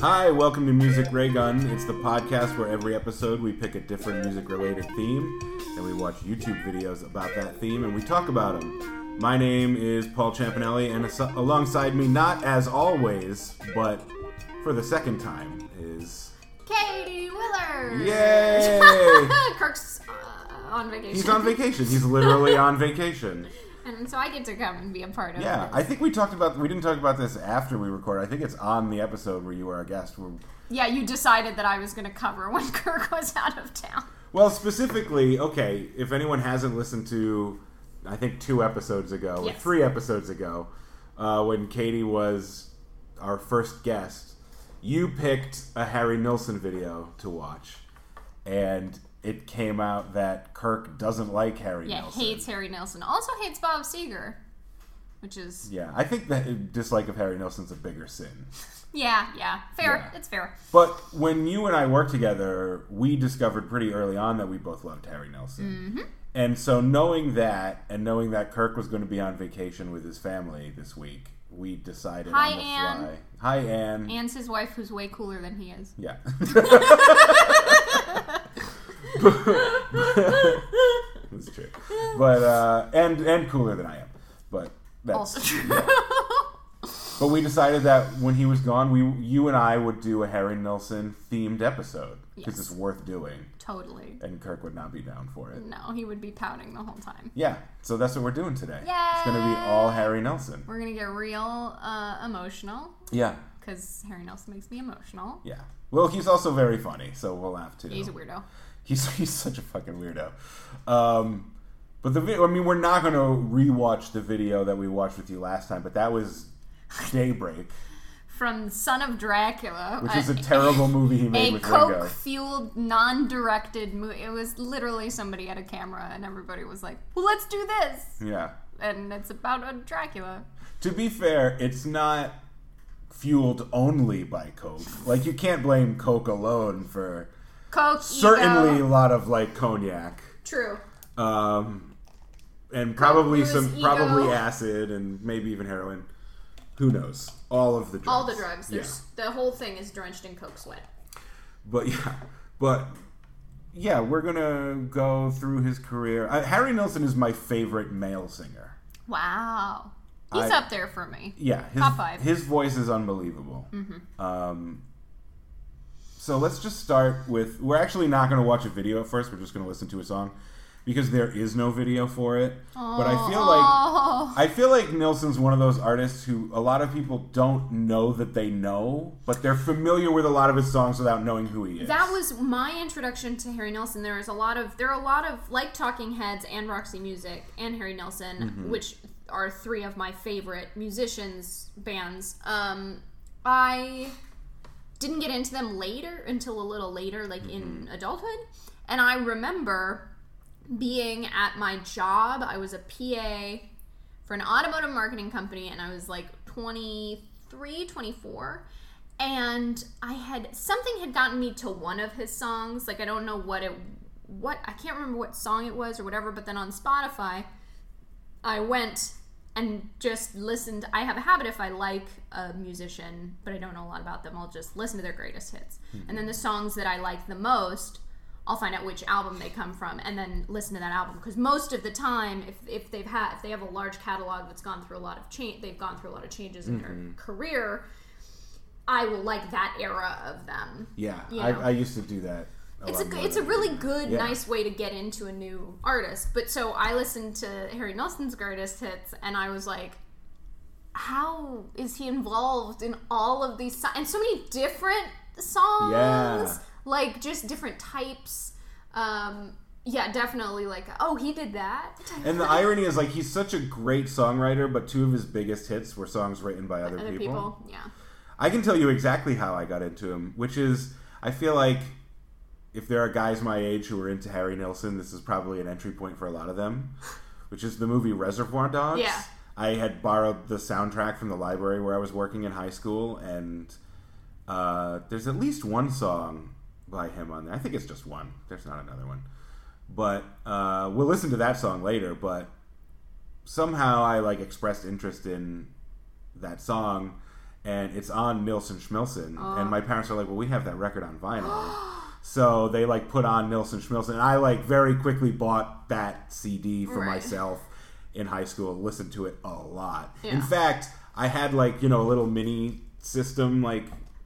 Hi, welcome to Music Ray Gun. It's the podcast where every episode we pick a different music related theme and we watch YouTube videos about that theme and we talk about them. My name is Paul Champanelli, and as- alongside me, not as always, but for the second time, is. Katie Willard. Yay! Kirk's uh, on vacation. He's on vacation. He's literally on vacation. and so I get to come and be a part of it. Yeah, it. I think we talked about. We didn't talk about this after we recorded. I think it's on the episode where you were a guest. Where, yeah, you decided that I was going to cover when Kirk was out of town. Well, specifically, okay, if anyone hasn't listened to, I think two episodes ago, or three episodes ago, uh, when Katie was our first guest, you picked a Harry Nilsson video to watch, and it came out that Kirk doesn't like Harry Yeah, Nilsson. hates Harry Nilsson. Also hates Bob Seger, which is Yeah, I think that dislike of Harry Nilsson's a bigger sin. yeah, yeah, fair. Yeah. It's fair. But when you and I worked together, we discovered pretty early on that we both loved Harry Nilsson. Mm-hmm. And so, knowing that, and knowing that Kirk was going to be on vacation with his family this week, we decided Hi, on the Anne. fly. Hi, Anne. Anne's his wife, who's way cooler than he is. Yeah. That's true. But uh, and and cooler than I am. But that's Also true. But we decided that when he was gone, we you and I would do a Harry Nilsson themed episode because Yes. it's worth doing, totally. and Kirk would not be down for it. No, he would be pouting the whole time. Yeah, so that's what we're doing today. Yeah. It's going to be all Harry Nilsson. We're gonna get real uh, emotional Yeah, because Harry Nilsson makes me emotional. yeah. Well, he's also very funny, so we'll laugh too. He's a weirdo. He's he's such a fucking weirdo. Um, but the video, I mean, we're not going to rewatch the video that we watched with you last time, but that was Daybreak, From Son of Dracula, which is a terrible movie he made a with Ringo. coke fueled, non directed movie. It was literally somebody had a camera and everybody was like, well, let's do this. Yeah. And it's about a Dracula. To be fair, it's not fueled only by Coke. Like you can't blame Coke alone for Coke, certainly a lot of like cognac. True. Um and probably some ego. probably acid and maybe even heroin. Who knows? All of the drugs. All the drugs. Yeah. The whole thing is drenched in Coke sweat. But yeah, but yeah, we're gonna go through his career. Harry Nilsson is my favorite male singer. Wow. He's I- up there for me. Yeah, his, Top five. his voice is unbelievable. Hmm. Um, so let's just start with. We're actually not going to watch a video at first. We're just going to listen to a song because there is no video for it. But I feel like Oh. I feel like Nilsson's one of those artists who a lot of people don't know that they know, but they're familiar with a lot of his songs without knowing who he is. That was my introduction to Harry Nilsson. There is a lot of there are a lot of like Talking Heads and Roxy Music and Harry Nilsson, Mm-hmm. which are three of my favorite musicians bands. Um, I didn't get into them later until a little later, like in Mm-hmm. adulthood, and I remember being at my job. I was a PA for an automotive marketing company and I was like 23, 24 and I had something had gotten me to one of his songs like I don't know what it what I can't remember what song it was or whatever but then on Spotify I went and just listened I have a habit if I like a musician but I don't know a lot about them I'll just listen to their greatest hits hmm. and then the songs that I like the most I'll find out which album they come from and then listen to that album because most of the time if, if they've had if they have a large catalog that's gone through a lot of change they've gone through a lot of changes in their mm-hmm. career I will like that era of them. yeah, you I. I used to do that. It's a it's a really good, Yeah. nice way to get into a new artist. But so I listened to Harry Nilsson's greatest hits, and I was like, how is he involved in all of these so- and so many different songs? Yeah. like just different types. Um, yeah, definitely. Like, oh, he did that. And the irony is, like, he's such a great songwriter, but two of his biggest hits were songs written by other, Other people. people, yeah. I can tell you exactly how I got into him, which is I feel like if there are guys my age who are into Harry Nilsson, this is probably an entry point for a lot of them, which is the movie Reservoir Dogs. Yeah. I had borrowed the soundtrack from the library where I was working in high school, and uh, there's at least one song by him on there. I think it's just one. There's not another one. But uh, we'll listen to that song later. But somehow I like expressed interest in that song, and it's on Nilsson Schmilsson, and my parents are like, "Well, we have that record on vinyl." So they like put on Nilsson Schmilsson, and I like very quickly bought that CD for Right. myself in high school. Listened to it a lot. Yeah. In fact, I had like you know a little mini system like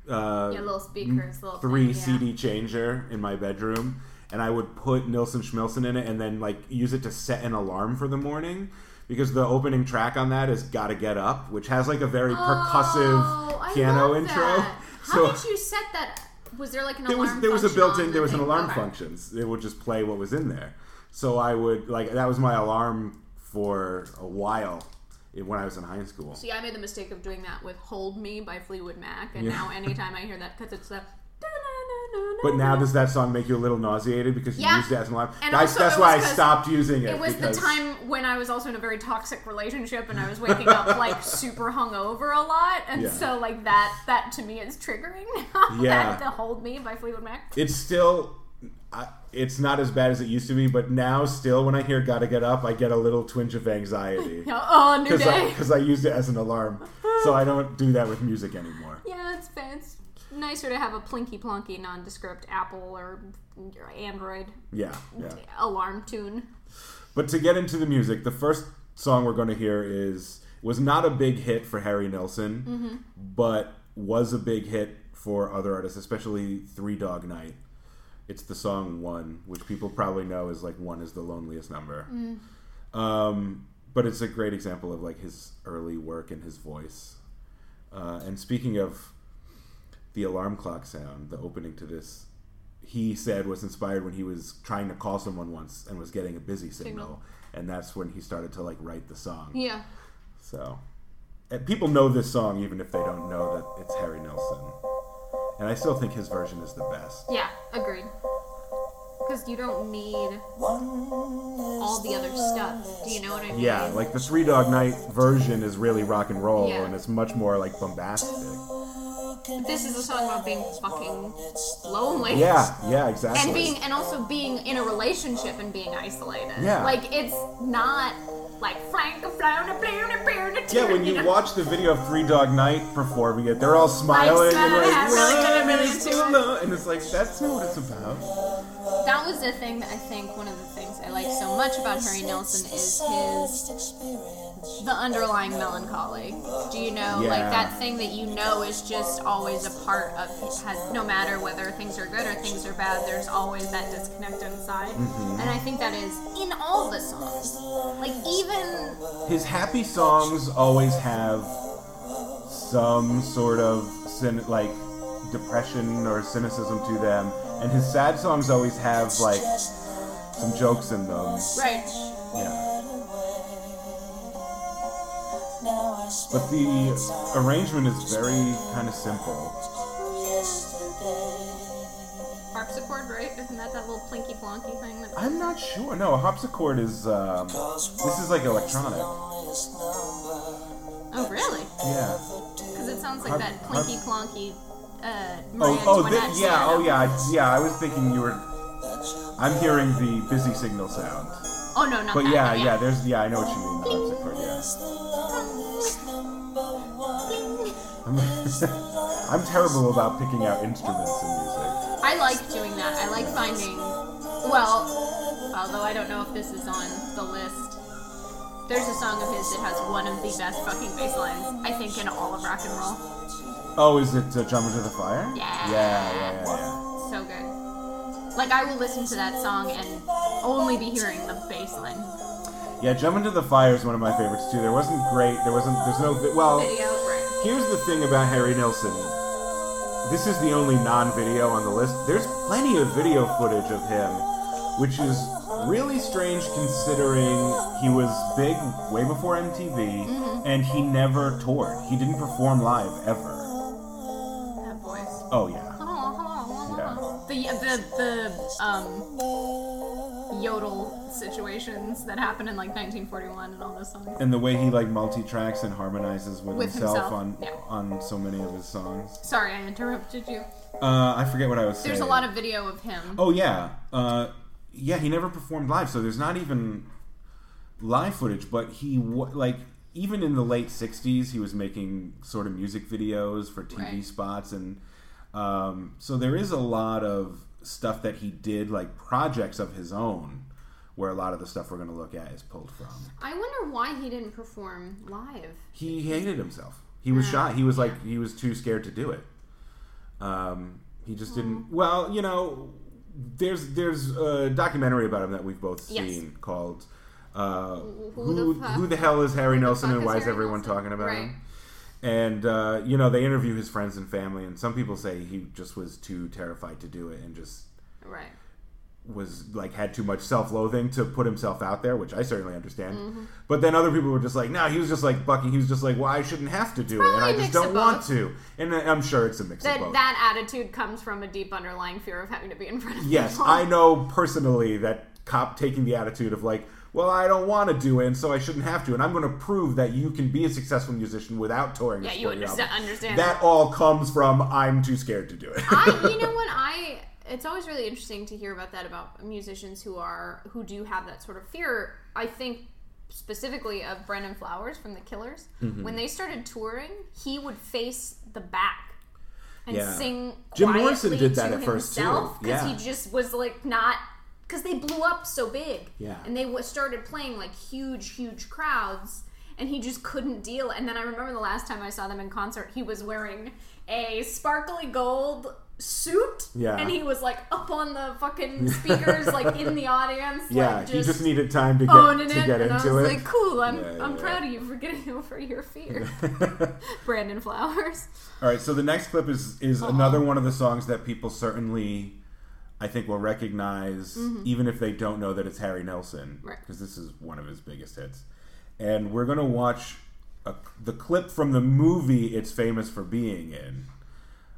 uh, Yeah, little speakers, little three thing, yeah. CD changer in my bedroom, and I would put Nilsson Schmilsson in it, and then like use it to set an alarm for the morning. Because the opening track on that is "Gotta Get Up," which has like a very percussive Oh, I piano intro. How So did you set that? Was there like an there was there was a built-in there was an alarm Okay. functions. It would just play what was in there. So I would like that was my alarm for a while when I was in high school. See, I made the mistake of doing that with "Hold Me" by Fleetwood Mac, and Yeah. now anytime I hear that, because it's the. But now does that song make you a little nauseated because you Yeah. used it as an alarm? And that's also that's it why I was 'cause stopped using it. It was the because- time when I was also in a very toxic relationship, and I was waking up like super hungover a lot, and Yeah. so like that that to me is triggering. Now, Yeah. that, the "Hold Me" by Fleetwood Mac. It's still, I, it's not as bad as it used to be, but now still when I hear "Gotta Get Up," I get a little twinge of anxiety Oh, new because I, day. because I used it as an alarm. So I don't do that with music anymore. Yeah, it's fair. Nicer to have a plinky plonky nondescript Apple or Android Yeah, yeah. alarm tune. But to get into the music, the first song we're going to hear is was not a big hit for Harry Nilsson, Mm-hmm. but was a big hit for other artists, especially Three Dog Night. It's the song "One," which people probably know is like "One is the loneliest number." Mm. Um, but it's a great example of like his early work and his voice. Uh, and speaking of the alarm clock sound, the opening to this, he said was inspired when he was trying to call someone once and was getting a busy signal, Signal. and that's when he started to like write the song. Yeah. So, and people know this song even if they don't know that it's Harry Nilsson. And I still think his version is the best. Yeah, agreed. Because you don't need all the other stuff. Do you know what I mean? Yeah, like the Three Dog Night version is really rock and roll, Yeah. and it's much more like bombastic. This is a song about being fucking lonely. Yeah, yeah, exactly. And being and also being in a relationship and being isolated. Yeah. Like it's not like flank a flown a blown a blown a yeah, when you watch the video of Three Dog Night performing it, they're all smiling and like, really, really, really into it." and it's like that's not what it's about. That was the thing that I think one of the things I like so much about Harry Nilsson is his the underlying melancholy. Do you know like that thing that you know is just always a part of has no matter whether things are good or things are bad, there's always that disconnect inside. Mm-hmm. And I think that is in all the songs. Like even His happy songs always have some sort of like depression or cynicism to them, and his sad songs always have like some jokes in them. right. Yeah. But the arrangement is very kind of simple. Harpsichord, right? Isn't that that little plinky plonky thing that I'm not sure. No, a harpsichord is. Um, this is like electronic. Oh really? Yeah. Because it sounds like that plinky plonky uh Oh, Marie oh, yeah. Oh, yeah. Yeah. I was thinking you were. I'm hearing the busy signal sound. Oh no, not But that. yeah, yeah. There's. Yeah, I know what you mean. The harpsichord. Yeah. I'm, terrible about picking out instruments in music. I like doing that. I like finding. Well, although I don't know if this is on the list. There's a song of his that has one of the best fucking bass lines I think in all of rock and roll. Oh, is it uh, Jump Into the Fire? Yeah. Yeah, yeah, yeah, yeah. So good. Like I will listen to that song and only be hearing the bass line. Yeah, Jump Into the Fire is one of my favorites too. There wasn't great. There wasn't. There's no. vi- Well, Video, right? here's the thing about Harry Nilsson. This is the only non-video on the list. There's plenty of video footage of him, which is really strange considering he was big way before MTV, mm-hmm. and he never toured. He didn't perform live ever. That voice. Oh yeah. The the the um yodel situations that happened in like 1941 and all those songs. And the way he like multi-tracks and harmonizes with, With himself, himself, on yeah. on so many of his songs. Sorry, I interrupted you. Uh, I forget what I was saying. There's a lot of video of him. Oh yeah, uh, yeah. He never performed live, so there's not even live footage, but he wa- like even in the late '60s, he was making sort of music videos for TV Right. spots, and um, so there is a lot of stuff that he did, like projects of his own, where a lot of the stuff we're going to look at is pulled from. I wonder why he didn't perform live. He hated himself. He was shot. He was like he was too scared to do it. Um, he just didn't. Well, you know, there's there's a documentary about him that we've both Yes. seen called uh, Who who, the who, the hell is Harry Nilsson and why is everyone Nilsson? talking about Right. him? And uh, you know, they interview his friends and family, and some people say he just was too terrified to do it and just Right. was like had too much self-loathing to put himself out there, which I certainly understand. Mm-hmm. But then other people were just like, "No, he was just like bucking. He was just like, well, I shouldn't have to do it, and I just don't want to." And I'm sure it's a mix of That both. that attitude comes from a deep underlying fear of having to be in front of yes, people. I know personally that cop taking the attitude of like, "Well, I don't want to do it, and so I shouldn't have to," and I'm going to prove that you can be a successful musician without touring. Yeah, you understand- understand That all comes from I'm too scared to do it. I, you know what I it's always really interesting to hear about that about musicians who are who do have that sort of fear. I think specifically of Brandon Flowers from the Killers. Mm-hmm. When they started touring, he would face the back and Yeah. sing. Jim Morrison did that at first, too. himself because Yeah. he just was like not because they blew up so big. Yeah. and they w- started playing like huge, huge crowds. And he just couldn't deal. And then I remember the last time I saw them in concert, he was wearing a sparkly gold suit. Yeah. And he was like up on the fucking speakers, like in the audience. yeah, like, he just needed time to owning get it. to get and I into was it. like, cool, I'm, Yeah, I'm yeah. proud of you for getting over your fear. Brandon Flowers. All right, so the next clip is is another one of the songs that people certainly, I think, will recognize, even if they don't know that it's Harry Nilsson, Mm-hmm. Right. because this is one of his biggest hits. And we're gonna watch a, the clip from the movie it's famous for being in.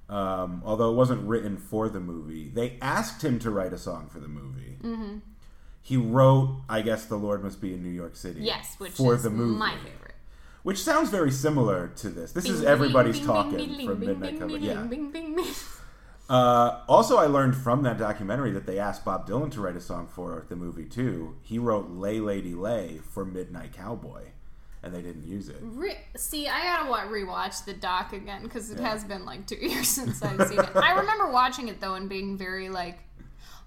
Um, although it wasn't written for the movie, they asked him to write a song for the movie. Mm-hmm. He wrote, I guess, "The Lord Must Be in New York City." Yes, which for is the movie, my favorite. which sounds very similar to this. This is everybody's bing, talking bing, bing, from bing, Midnight bing, Cover. bing, Yeah. Uh, also, I learned from that documentary that they asked Bob Dylan to write a song for the movie too. He wrote "Lay Lady Lay" for Midnight Cowboy, and they didn't use it. Re- See, I gotta wa- rewatch the doc again because it Yeah. has been like two years since I've seen it. I remember watching it though and being very like,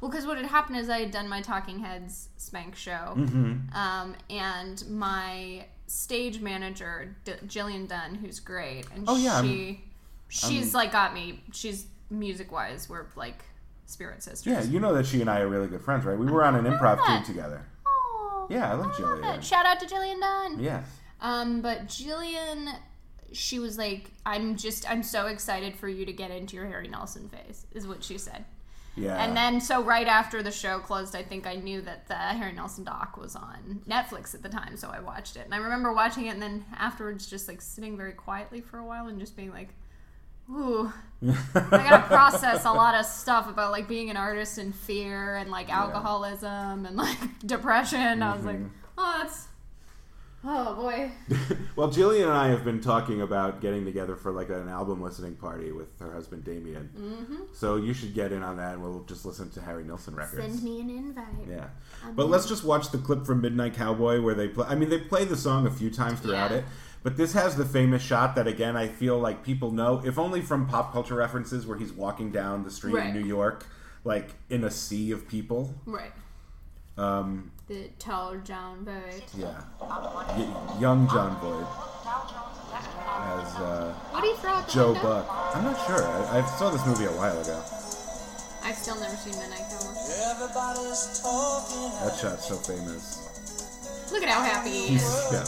well, because what had happened is I had done my Talking Heads Spank show, Mm-hmm. um, and my stage manager D- Jillian Dunn, who's great, and Oh, yeah, I'm- she she's like got me. She's music wise, we're like spirit sisters. Yeah, you know that she and I are really good friends, right? We were on an improv team together. Aw, Yeah, I love love Jillian. it. Shout out to Jillian Dunn. Yeah. Um, but Jillian, she was like, "I'm just, I'm so excited for you to get into your Harry Nilsson phase," is what she said. Yeah. And then, so right after the show closed, I think I knew that the Harry Nilsson doc was on Netflix at the time, so I watched it. And I remember watching it, and then afterwards, just like sitting very quietly for a while and just being like, "Ooh." I gotta process a lot of stuff about like being an artist and fear and like alcoholism and like depression. I was like, oh, that's oh boy. well, Jillian and I have been talking about getting together for like an album listening party with her husband Damien. Mm-hmm. So you should get in on that, and we'll just listen to Harry Nilsson records. Send me an invite. Yeah, but let's just watch the clip from Midnight Cowboy where they play. I mean, they play the song a few times throughout Yeah. it, but this has the famous shot that again I feel like people know, if only from pop culture references, where he's walking down the street Right. in New York, like in a sea of people. Right. Um, The tall Jon Voight. yeah, Y- young Jon Voight as uh, What do you throw out the Joe window? Buck. I'm not sure. I, I saw this movie a while ago. I've still never seen Midnight Cowboy. Everybody's talking That shot's so famous. Look at how happy he He's is. yeah.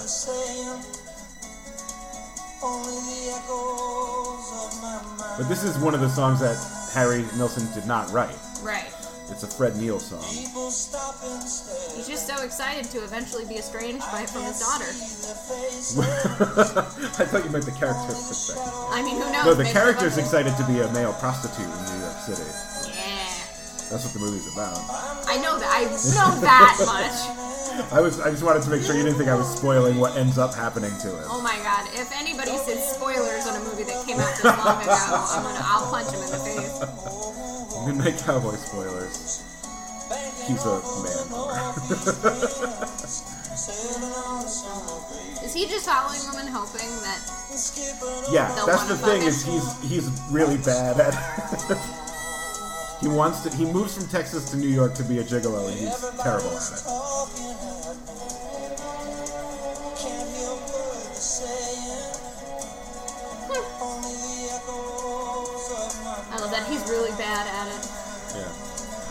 But this is one of the songs that Harry Nilsson did not write. Right. It's a Fred Neil song. People stop and stare He's just so excited to eventually be estranged by from his daughter. in their face. I thought you meant the character for a second. I mean, who knows? No, the character's excited to be a male prostitute in New York City. That's what the movie's about. I know that. I know that much. I was. I just wanted to make sure you didn't think I was spoiling what ends up happening to him. Oh my god! If anybody said spoilers on a movie that came out this long ago, I'm gonna I'll punch him in the face. Midnight Cowboy spoilers. He's a man. Sailing on the summer breeze. Is he just following them and hoping that? Yeah, that's the thing is he's he's really bad at. he wants to. He moves from Texas to New York to be a gigolo, and he's terrible at it. talking at me. Can't hear a word they're saying. Only the echoes of my I love that he's really bad at it. Yeah.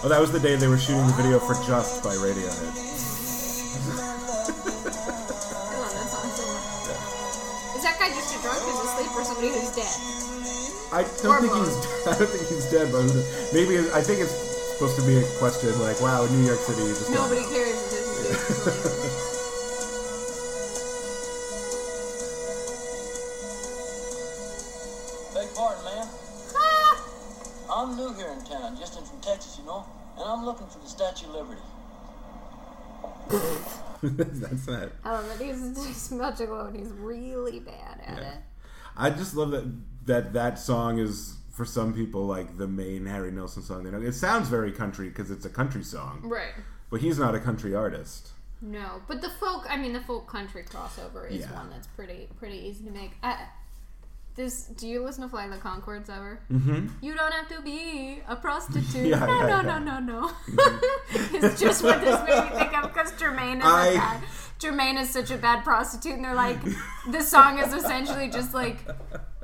Oh, that was the day they were shooting the video for "Just" by Radiohead. I love that song so much. Is that guy just a drunk who's asleep or somebody who's dead? I don't think he's. I don't think he's dead, but maybe I think it's supposed to be a question like, "Wow, New York City, you just Nobody know." cares if this is. Beg pardon, ma'am. Ah! I'm new here in town, just in from Texas, you know, and I'm looking for the Statue of Liberty. That's that. I love that he's just much alone. He's really bad at Yeah. it. I just love that that that song is for some people like the main Harry Nilsson song. They know it sounds very country because it's a country song, Right. but he's not a country artist. No, but the folk, I mean, the folk country crossover is Yeah. one that's pretty pretty easy to make. I, this, do you listen to Flight of the Conchords ever? Mm-hmm. You don't have to be a prostitute. Yeah, no, yeah, no, yeah. no, no, no. it's just what this made me think of because Jermaine is I- bad. Jermaine is such a bad prostitute, and they're like, this song is essentially just like,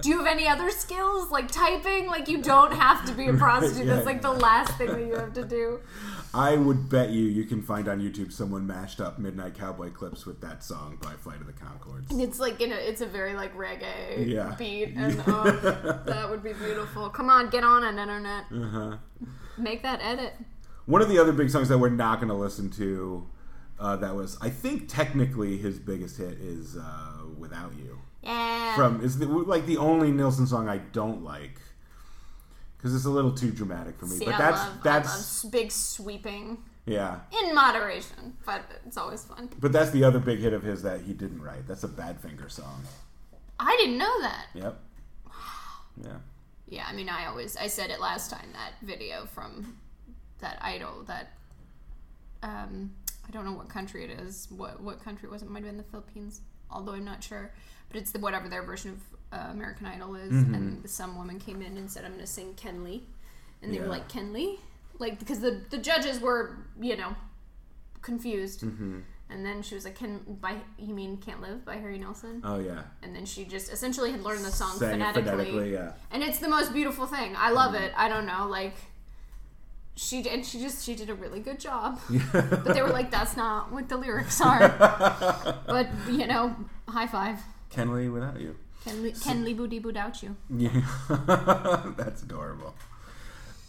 do you have any other skills like typing? Like you don't have to be a prostitute. yeah, That's like the last thing that you have to do. I would bet you you can find on YouTube someone mashed up Midnight Cowboy clips with that song by Flight of the Conchords. And it's like in a, it's a very like reggae Yeah. beat, and oh, that would be beautiful. Come on, get on an internet. Uh-huh. Make that edit. One of the other big songs that we're not going to listen to, uh, that was I think technically his biggest hit is uh, "Without You." Yeah. From is the, like the only Nilsson song I don't like because it's a little too dramatic for me. See, but I that's love, that's big sweeping yeah. in moderation, but it's always fun. But that's the other big hit of his that he didn't write. That's a Badfinger song. I didn't know that. Yep. Yeah. Yeah, I mean, I always I said it last time that video from that idol that um I don't know what country it is. What what country was it? Might have been the Philippines, although I'm not sure. But it's the whatever their version of uh, American Idol is, Mm-hmm. and some woman came in and said, "I'm going to sing Ken Lee," and they were like, "Ken Lee," like because the the judges were you know confused. Mm-hmm. And then she was like, "Can by you mean Can't Live by Harry Nilsson?" Oh yeah. And then she just essentially had learned the song phonetically. phonetically. Yeah. And it's the most beautiful thing. I love it. I don't know, like she did, and she just she did a really good job. but they were like, "That's not what the lyrics are." but you know, high five. Ken Lee without you. Ken Lee, Ken Lee Booty Boot you. Yeah, that's adorable.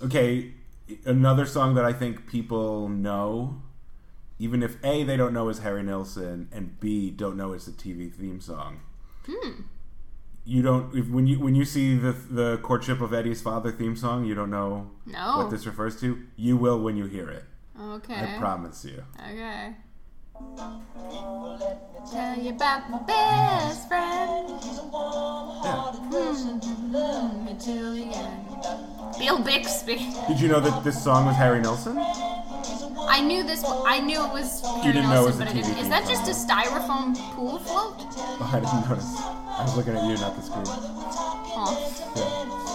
Okay, another song that I think people know, even if A, they don't know is Harry Nilsson, and B, don't know is the TV theme song. Hmm. You don't if, when you when you see the the courtship of Eddie's father theme song, you don't know No. what this refers to. You will when you hear it. Okay. I promise you. Okay. Tell you about my best friend. Mm, me till the. Bill Bixby. Did you know that this song was Harry Nilsson? I knew this. I knew it was Harry didn't know it was Nilsson, a TV Is that just a styrofoam pool float? Oh, I didn't notice. I was looking at you, not the screen. Oh. Yeah.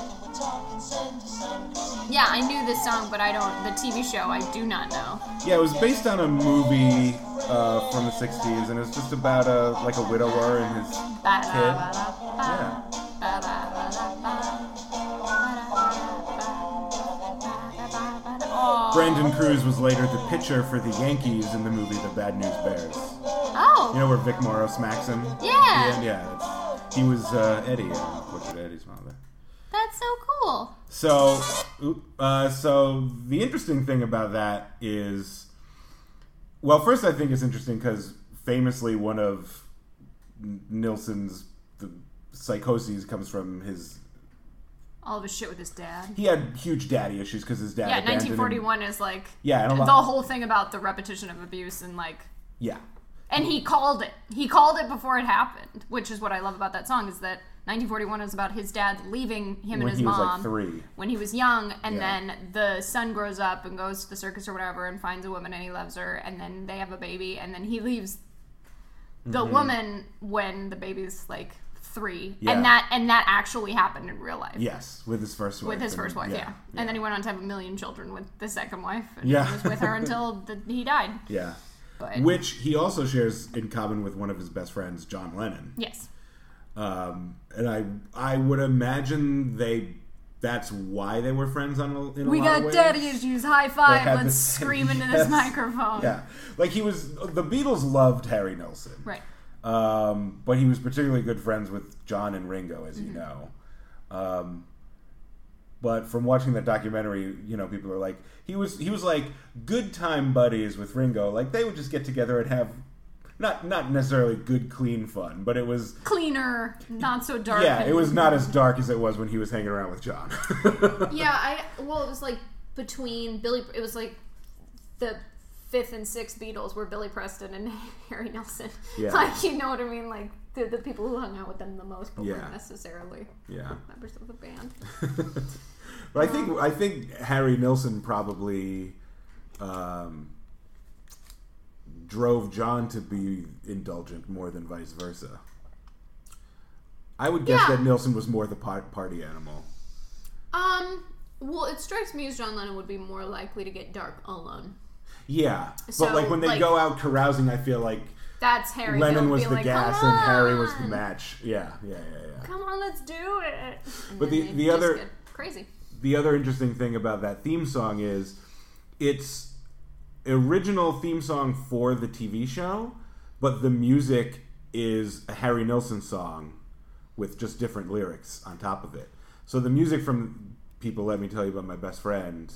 Yeah, I knew this song, but I don't. The TV show, I do not know. Yeah, it was based on a movie uh, from the '60s, and it's just about a like a widower and his kid. Yeah. Brandon Cruz was later the pitcher for the Yankees in the movie The Bad News Bears. Oh. You know where Vic Morrow smacks him? Yeah. Yeah, yeah. He was uh, Eddie, uh, Portrait Eddie's father. That's so cool. So, uh, so the interesting thing about that is, well, first I think it's interesting because famously one of Nilsson's the psychoses comes from his. All of his shit with his dad. He had huge daddy issues because his dad. Yeah, abandoned him. 1941 is like Yeah, the whole thing about the repetition of abuse and like yeah, and he called it. He called it before it happened, which is what I love about that song is that 1941 is about his dad leaving him and when his he was mom like three. when he was young, and Yeah. then the son grows up and goes to the circus or whatever and finds a woman and he loves her, and then they have a baby, and then he leaves the mm-hmm. woman when the baby's like three, Yeah. and that and that actually happened in real life. Yes, with his first wife. With his and- first wife, yeah. And then he went on to have a million children with the second wife. And Yeah. he was with her until the, he died. yeah. But Which he also shares in common with one of his best friends, John Lennon. yes, Um, and I I would imagine they that's why they were friends on a, in a we got daddy issues. High five! Let's this- scream into Yes. this microphone. Yeah, like he was. The Beatles loved Harry Nilsson, Right. Um, but he was particularly good friends with John and Ringo, as Mm-hmm. you know. Um, but from watching that documentary, you know, people are like, he was he was like good time buddies with Ringo. Like they would just get together and have not not necessarily good clean fun, but it was Cleaner, not so dark. yeah, it was not as dark as it was when he was hanging around with John. Yeah, I well, it was like between Billy. It was like the fifth and sixth Beatles were Billy Preston and Harry Nilsson. Yeah. like you know what I mean. Like the, the people who hung out with them the most, but Yeah. weren't necessarily yeah. members of the band. But I think I think Harry Nilsson probably um, drove John to be indulgent more than vice versa. I would guess Yeah. that Nilsson was more the party animal. Um. Well, it strikes me as John Lennon would be more likely to get dark alone. Yeah, So, but like when they like- go out carousing, I feel like That's Harry. Lennon was the like, gas and Harry was the match. Yeah, yeah, yeah, yeah. Come on, let's do it. And But the- the other- crazy. the other interesting thing about that theme song is it's original theme song for the TV show, but the music is a Harry Nilsson song with just different lyrics on top of it. So the music from People Let Me Tell You About My Best Friend,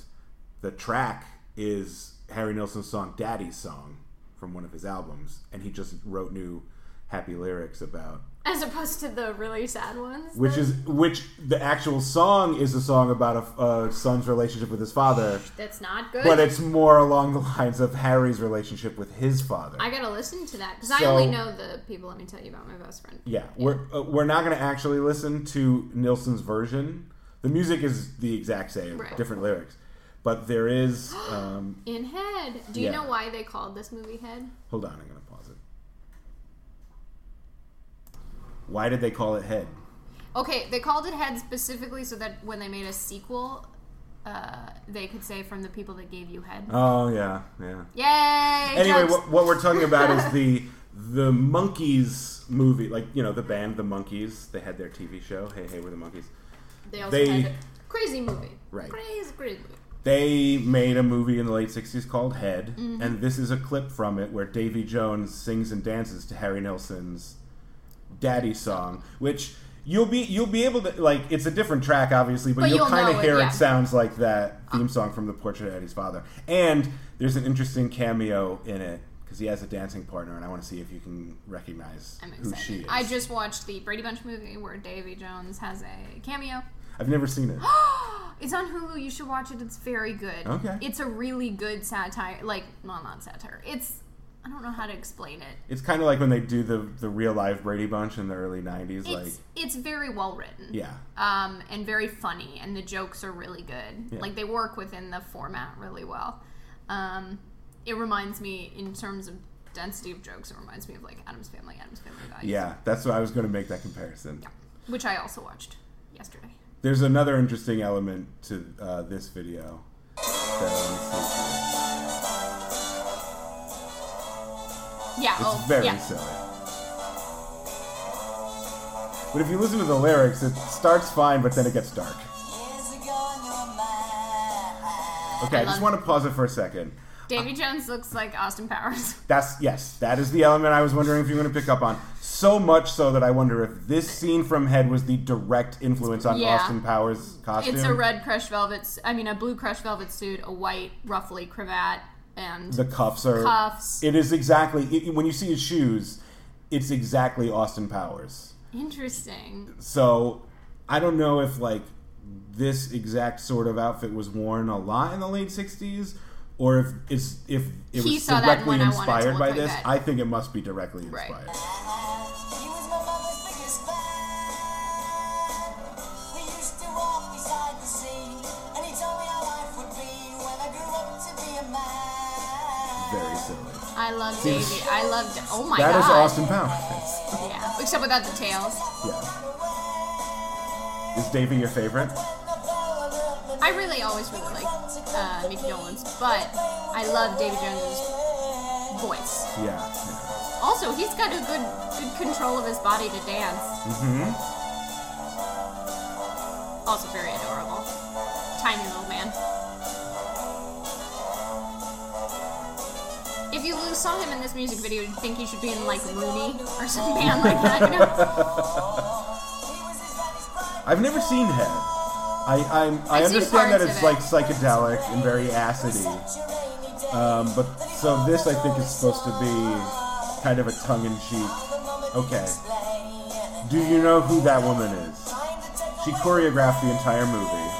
the track is Harry Nilsson's song Daddy's Song from one of his albums, and he just wrote new happy lyrics about As opposed to the really sad ones. which that- is which the actual song is a song about a, a son's relationship with his father that's not good. but it's more along the lines of harry's relationship with his father I gotta listen to that because I only know the people. Let me tell you about my best friend. yeah we're uh, we're not going to actually listen to nilsson's version the music is the exact same Right. different lyrics but there is um, In Head. Do you Yeah. know why they called this movie Head? hold on i'm going to pause it why did they call it head Okay, they called it Head specifically so that when they made a sequel, uh, they could say from the people that gave you Head. oh yeah yeah Yay! anyway, what, what we're talking about is the the Monkees movie, like you know the band, the Monkees. They had their TV show. Hey, hey, we're the Monkees. they also they- had a crazy movie. Right. Crazy, crazy movie. They made a movie in the late '60s called Head, Mm-hmm. and this is a clip from it where Davy Jones sings and dances to Harry Nilsson's "Daddy" song, which. You'll be you'll be able to like it's a different track obviously, but, But you'll, you'll kind of it, hear yeah. it sounds like that theme ah. song from the Portrait of Eddie's Father. And there's an interesting cameo in it because he has a dancing partner, and I want to see if you can recognize who she is. I just watched the Brady Bunch movie where Davy Jones has a cameo. I've never seen it. It's on Hulu. You should watch it. It's very good. Okay. It's a really good satire. Like, well, not satire. It's I don't know how to explain it. It's kind of like when they do the the real live Brady Bunch in the early '90s. It's like, it's very well written. yeah, Um, and very funny, and the jokes are really good. Yeah. Like they work within the format really well. Um, it reminds me, in terms of density of jokes, it reminds me of like Addams Family, Addams Family Values. yeah. That's what I was going to make that comparison. Yeah. Which I also watched yesterday. There's another interesting element to uh, this video. Yeah. It's oh, very yeah. silly. But if you listen to the lyrics, it starts fine, but then it gets dark. Years ago on your mind. Okay, I, I just want to pause it for a second. Davy Jones looks like Austin Powers. That's yes, that is the element I was wondering if you were going to pick up on. So much so that I wonder if this scene from Head was the direct influence on Yeah. Austin Powers' costume. It's a red crushed velvet. I mean, a blue crushed velvet suit, a white ruffly cravat, and The cuffs are cuffs. It is exactly it, when you see his shoes, it's exactly Austin Powers. Interesting. So I don't know if like this exact sort of outfit was worn a lot in the late '60s, or if it's if it He was directly when I wanted to inspired by this. that. I think it must be directly inspired. He I grew up to be a man. Very silly. I I love Davey. I love. Oh my That god. is Austin Powers. Yeah, except without the tails. Yeah. Is Davey your favorite? I really always really like uh, Micky Dolenz, but I love Davy Jones's voice. Yeah. Also, he's got a good good control of his body to dance. Mm-hmm. Also very adorable. Tiny little man. Saw him in this music video, you'd think he should be in like Rooney or some band like that. You know? I've never seen him. I I'm, I I've understand that it's of like psychedelic and very acidy. Um, but so this I think is supposed to be kind of a tongue-in-cheek. Okay. Do you know who that woman is? She choreographed the entire movie.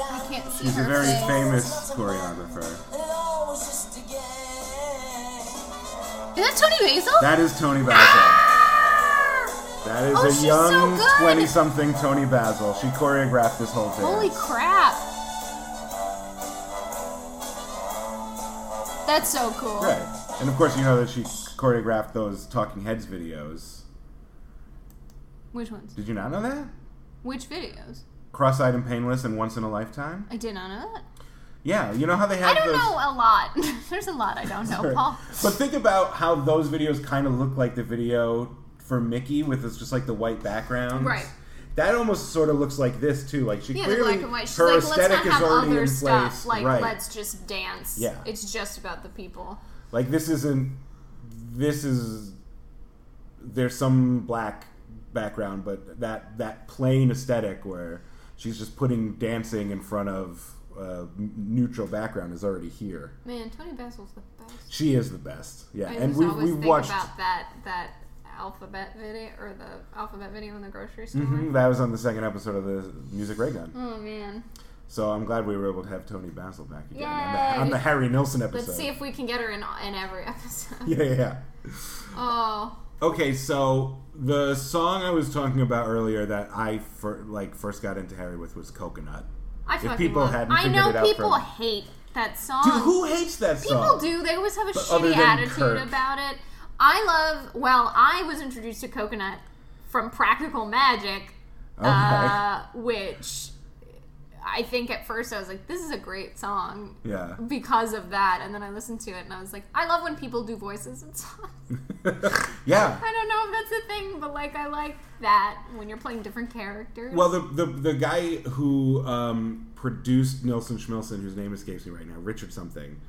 I can't see She's a very face. famous choreographer. Is that Toni Basil? That is Toni Basil. Ah! That is Oh, a young 20 something Toni Basil. She choreographed this whole thing. Holy crap! That's so cool. Right. And of course, you know that she choreographed those Talking Heads videos. Which ones? Did you not know that? Which videos? Cross eyed and painless and once in a lifetime? I did not know that. Yeah, you know how they have. I don't those. know a lot. There's a lot I don't know, Paul. But think about how those videos kind of look like the video for Mickey with this just like the white background. Right. That almost sort of looks like this too. Like she Yeah, the clearly black and white. She's her like, let's aesthetic not is have already other in stuff. place. Like, right. let's just dance. Yeah. It's just about the people. Like this isn't. This is. There's some black background, but that that plain aesthetic where she's just putting dancing in front of uh, neutral background is already here. Man, Toni Basil's the best. She is the best. Yeah, I and we we watched. about that that alphabet video or the alphabet video in the grocery store. Mhm, that was on the second episode of the Music Ray Gun. Oh man. So I'm glad we were able to have Toni Basil back again on the, on the Harry Nilsson episode. Let's see if we can get her in in every episode. yeah, yeah, yeah. Oh. Okay, so the song I was talking about earlier that I fir- like first got into Harry with was Coconut. I If people hadn't I know it out people hate that song. Dude, who hates that People song? People do. They always have a But shitty attitude Kirk. about it. I love. Well, I was introduced to Coconut from Practical Magic, uh, which I think at first I was like, "This is a great song." Yeah. Because of that, and then I listened to it and I was like, "I love when people do voices in songs." yeah. I don't know if that's a thing, but like, I like that when you're playing different characters. Well, the, the the guy who um, produced Nilsson Schmilsson, whose name escapes me right now, Richard something,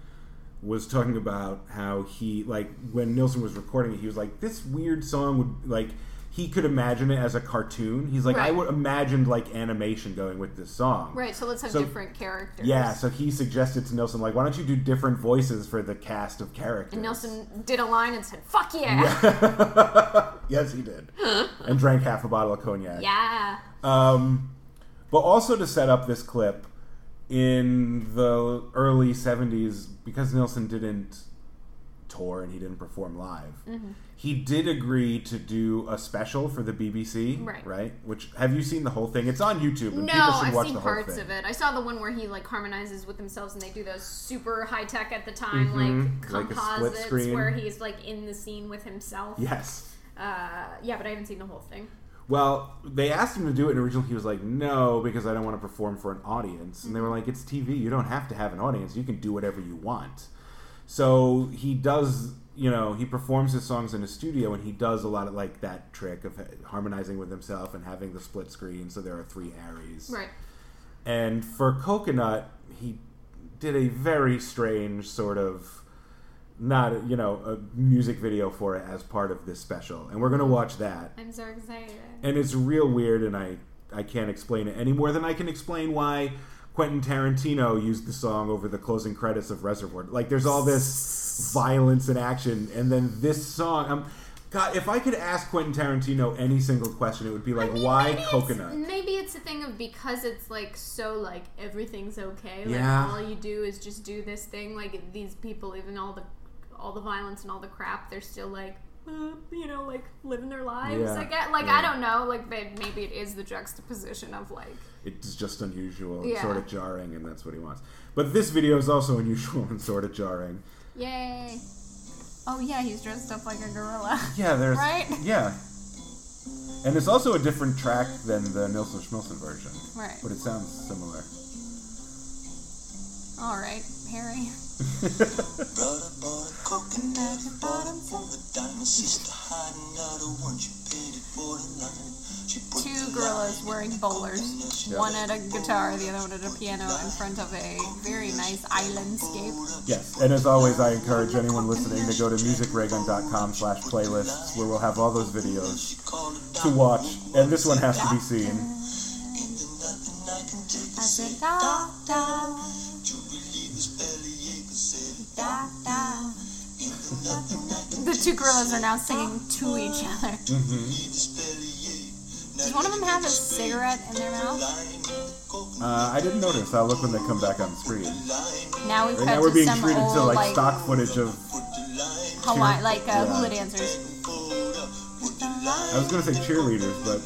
was talking about how he like when Nilsson was recording it, he was like, this weird song would like he could imagine it as a cartoon. He's like, I would imagined like animation going with this song. right. So let's have So- different characters. Yeah, so he suggested to Nilsson, like, why don't you do different voices for the cast of characters? And Nilsson did a line and said, "Fuck yeah." yes, he did. and drank half a bottle of cognac. Yeah. Um, but also to set up this clip in the early 70s, because Nilsson didn't tour and he didn't perform live, Mm-hmm. He did agree to do a special for the BBC, Right. Right? Which have you seen the whole thing? It's on YouTube, and No, people should I've watch seen parts of it. I saw the one where he like harmonizes with themselves, and they do those super high tech at the time, Mhm, like like composites, screen. where he's like in the scene with himself. Yes. Uh, yeah, but I haven't seen the whole thing. Well, they asked him to do it, and originally he was like, "No, because I don't want to perform for an audience." And they were like, "It's TV. You don't have to have an audience. You can do whatever you want." So he does, you know, he performs his songs in a studio, and he does a lot of like that trick of harmonizing with himself and having the split screen, so there are three Harrys. Right. And for Coconut, he did a very strange sort of not you know a music video for it as part of this special, and we're gonna watch that I'm so excited. and it's real weird and i i can't explain it any more than i can explain why quentin tarantino used the song over the closing credits of reservoir like there's all this violence and action and then this song um, god if i could ask quentin tarantino any single question it would be like I mean, why maybe it's- coconut maybe it's a thing of because it's like so like everything's okay. Like Yeah. all you do is just do this thing. Like these people, even all the all the violence and all the crap, they're still like uh, you know, like living their lives. Yeah, I get like yeah. I don't know, like may- maybe it is the juxtaposition of like It's just unusual, Yeah. sort of jarring, and that's what he wants. But this video is also unusual and sort of jarring. Yay. Oh yeah, he's dressed up like a gorilla. Yeah, there's Right? yeah, and it's also a different track than the Nilsson Schmilsson version, right. but it sounds similar. All right, Harry. Brought a coconut, bought him for the diamond sister hiding out of one she paid for the line. Two gorillas wearing bowlers. One at a guitar, the other one at a piano, in front of a very nice islandscape. Yes, and as always, I encourage anyone listening to go to musicraygun.com slash playlists, where we'll have all those videos to watch, and this one has to be seen. Ain't there nothing I can take I to said, say da, da, to relieve this bellyache. I said, da, da. ain't there nothing I can The two gorillas are now singing to each other. bellyache. Does one of them have a cigarette in their mouth? Uh, I didn't notice. I'll look when they come back on screen. Now we Right now we're being some treated old to like, like stock footage of. Hawaii, like uh, Yeah. hula dancers. I was gonna say cheerleaders, but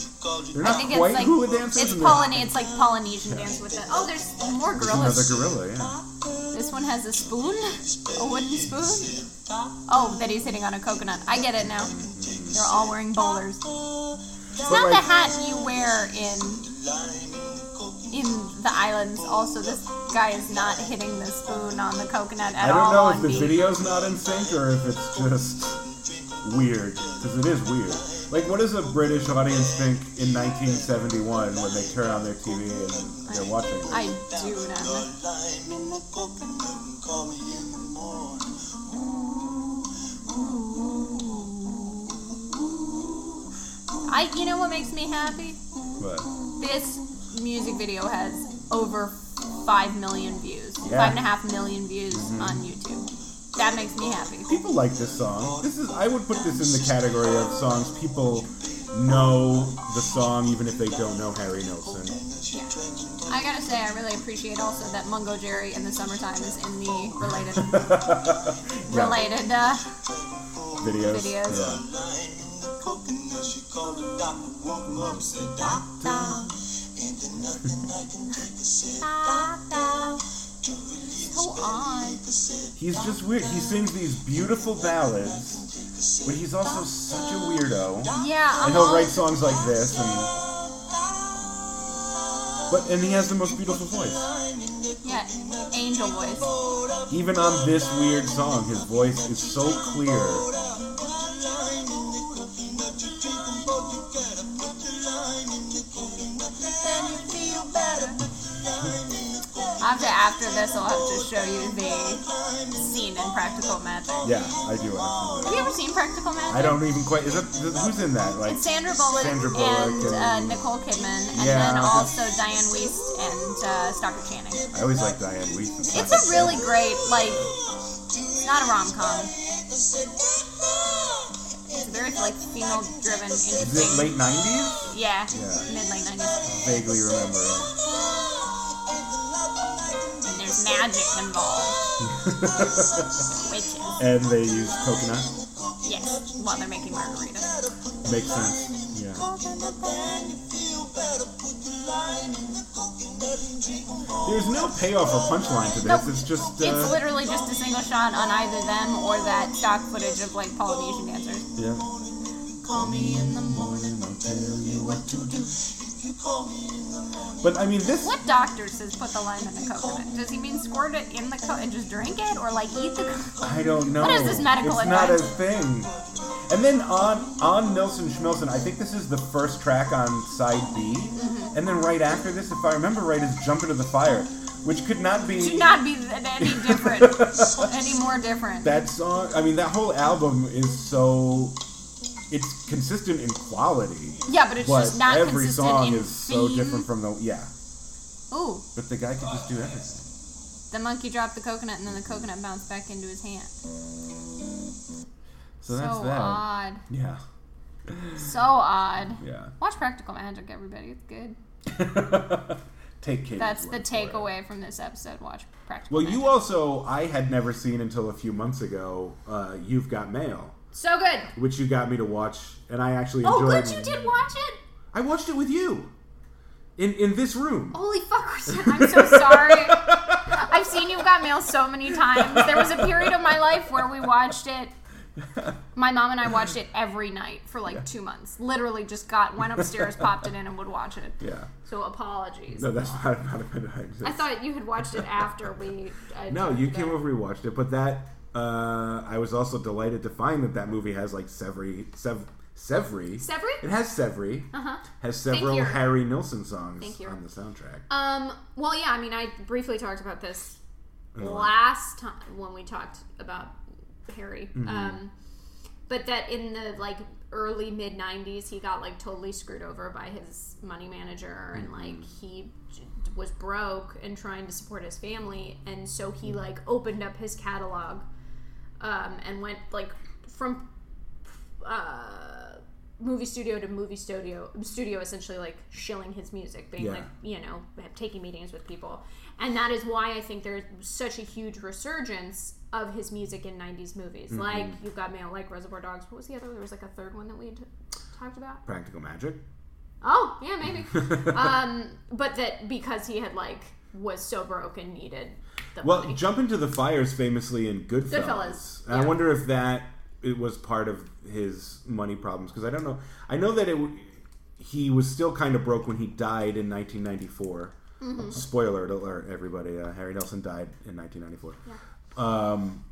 they're not I think it's quite like hula dancers. it's and they're- Polyne- It's like Polynesian dance with it. Oh, there's more This one has a gorilla, yeah. This one has a spoon, a wooden spoon. Oh, that he's hitting on a coconut. I get it now. They're all wearing bowlers. It's But not the hat you wear in in the islands. Also, this guy is not hitting the spoon on the coconut at all. I don't know if the beat. video's not in sync or if it's just weird, because it is weird. Like, what does a British audience think in 1971 when they turn on their TV and they're watching this? I do not. know. I, you know what makes me happy? But This music video has over five million views, Yeah. Mm-hmm. five and a half million views on YouTube. That makes me happy. people like this song. This is I would put this in the category of songs people know the song even if they don't know Harry Nilsson. I gotta say, I really appreciate also that Mungo Jerry in the summertime is in the related Yeah, related. Uh, videos. videos. Yeah. So odd. He's just weird. He sings these beautiful ballads, but he's also such a weirdo. Yeah, And he'll write songs like this, and but and he has the most beautiful voice. yeah, angel voice. Even on this weird song, his voice is so clear. After after this, I'll have to show you the scene in Practical Magic. Yeah, I do. Have you ever seen Practical Magic? I don't even quite. Is it who's in that? Like It's Sandra Bullock, Sandra Bullock and, and- uh, Nicole Kidman, and Yeah, then okay. also Dianne Wiest and uh, Stockard Channing. I always like Diane and It's a really great, like, not a rom com. It's very like female driven, Is it late '90s? Yeah, Yeah. mid late nineties. Vaguely remember. And magic involved. Witches. and they use coconut. Yes, while they're making margaritas. Makes sense. Yeah. There's no payoff or punchline to this. Nope. It's just. It's Uh, literally just a single shot on either them or that stock footage of like Polynesian dancers. yeah. Call me in the morning, I'll tell you what to do. But I mean, this. What doctor says put the lime in the coconut? Does he mean squirt it in the co and just drink it, or like eat the? Co- I don't know. What is this medical It's not a thing. And then on on Nilsson Schmilsson, I think this is the first track on side B. Mm-hmm. And then right after this, if I remember right, is Jump Into the Fire, which could not be. Do not be any different, any more different. that song i mean that whole album is so it's consistent in quality yeah, but it's but just not every consistent song in is so different from the yeah Ooh, but the guy could just do everything the monkey dropped the coconut, and then the coconut bounced back into his hand. so that's so that odd. yeah So odd. yeah Watch Practical Magic, everybody. It's good. take Katie's That's the word for it. takeaway from this episode. Watch Practical well Magic. you also i had never seen until a few months ago uh, you've got mail So good. which you got me to watch, and I actually enjoyed. Oh, enjoyed. good, you did watch it. I watched it with you in in this room. Holy fuck, I'm so sorry. I've seen You've Got Mail so many times. There was a period of my life where we watched it. My mom and I watched it every night for like two months. Literally, just got went upstairs, popped it in, and would watch it. Yeah. So apologies. No, that's not not a bit of I thought you had watched it after we. I No, you came over, we watched it, but that uh, I was also delighted to find that that movie has like Severy, Sev, Severy. Severy? It has Severy. Uh-huh. Has several. Harry Nilsson songs on the soundtrack. Um. Well, yeah. I mean, I briefly talked about this Oh, last time when we talked about Harry. Mm-hmm. Um, but that in the like early mid '90s, he got like totally screwed over by his money manager, and Mm-hmm. like he was broke and trying to support his family, and so Mm-hmm. he like opened up his catalog, um, and went like from. Uh, movie studio to movie studio studio essentially like shilling his music being Yeah. like you know taking meetings with people and that is why i think there's such a huge resurgence of his music in 90s movies Mm-hmm. like you've got mail like reservoir dogs what was the other there was like a third one that we t- talked about Practical Magic. oh yeah maybe um but that because he had like was so broke and needed Well, money Jump into the Fires famously in Goodfellas. Goodfellas, And I wonder if that it was part of his money problems because I don't know. I know that it he was still kind of broke when he died in 1994. Mm-hmm. Spoiler alert, everybody! Uh, Harry Nilsson died in 1994. Um,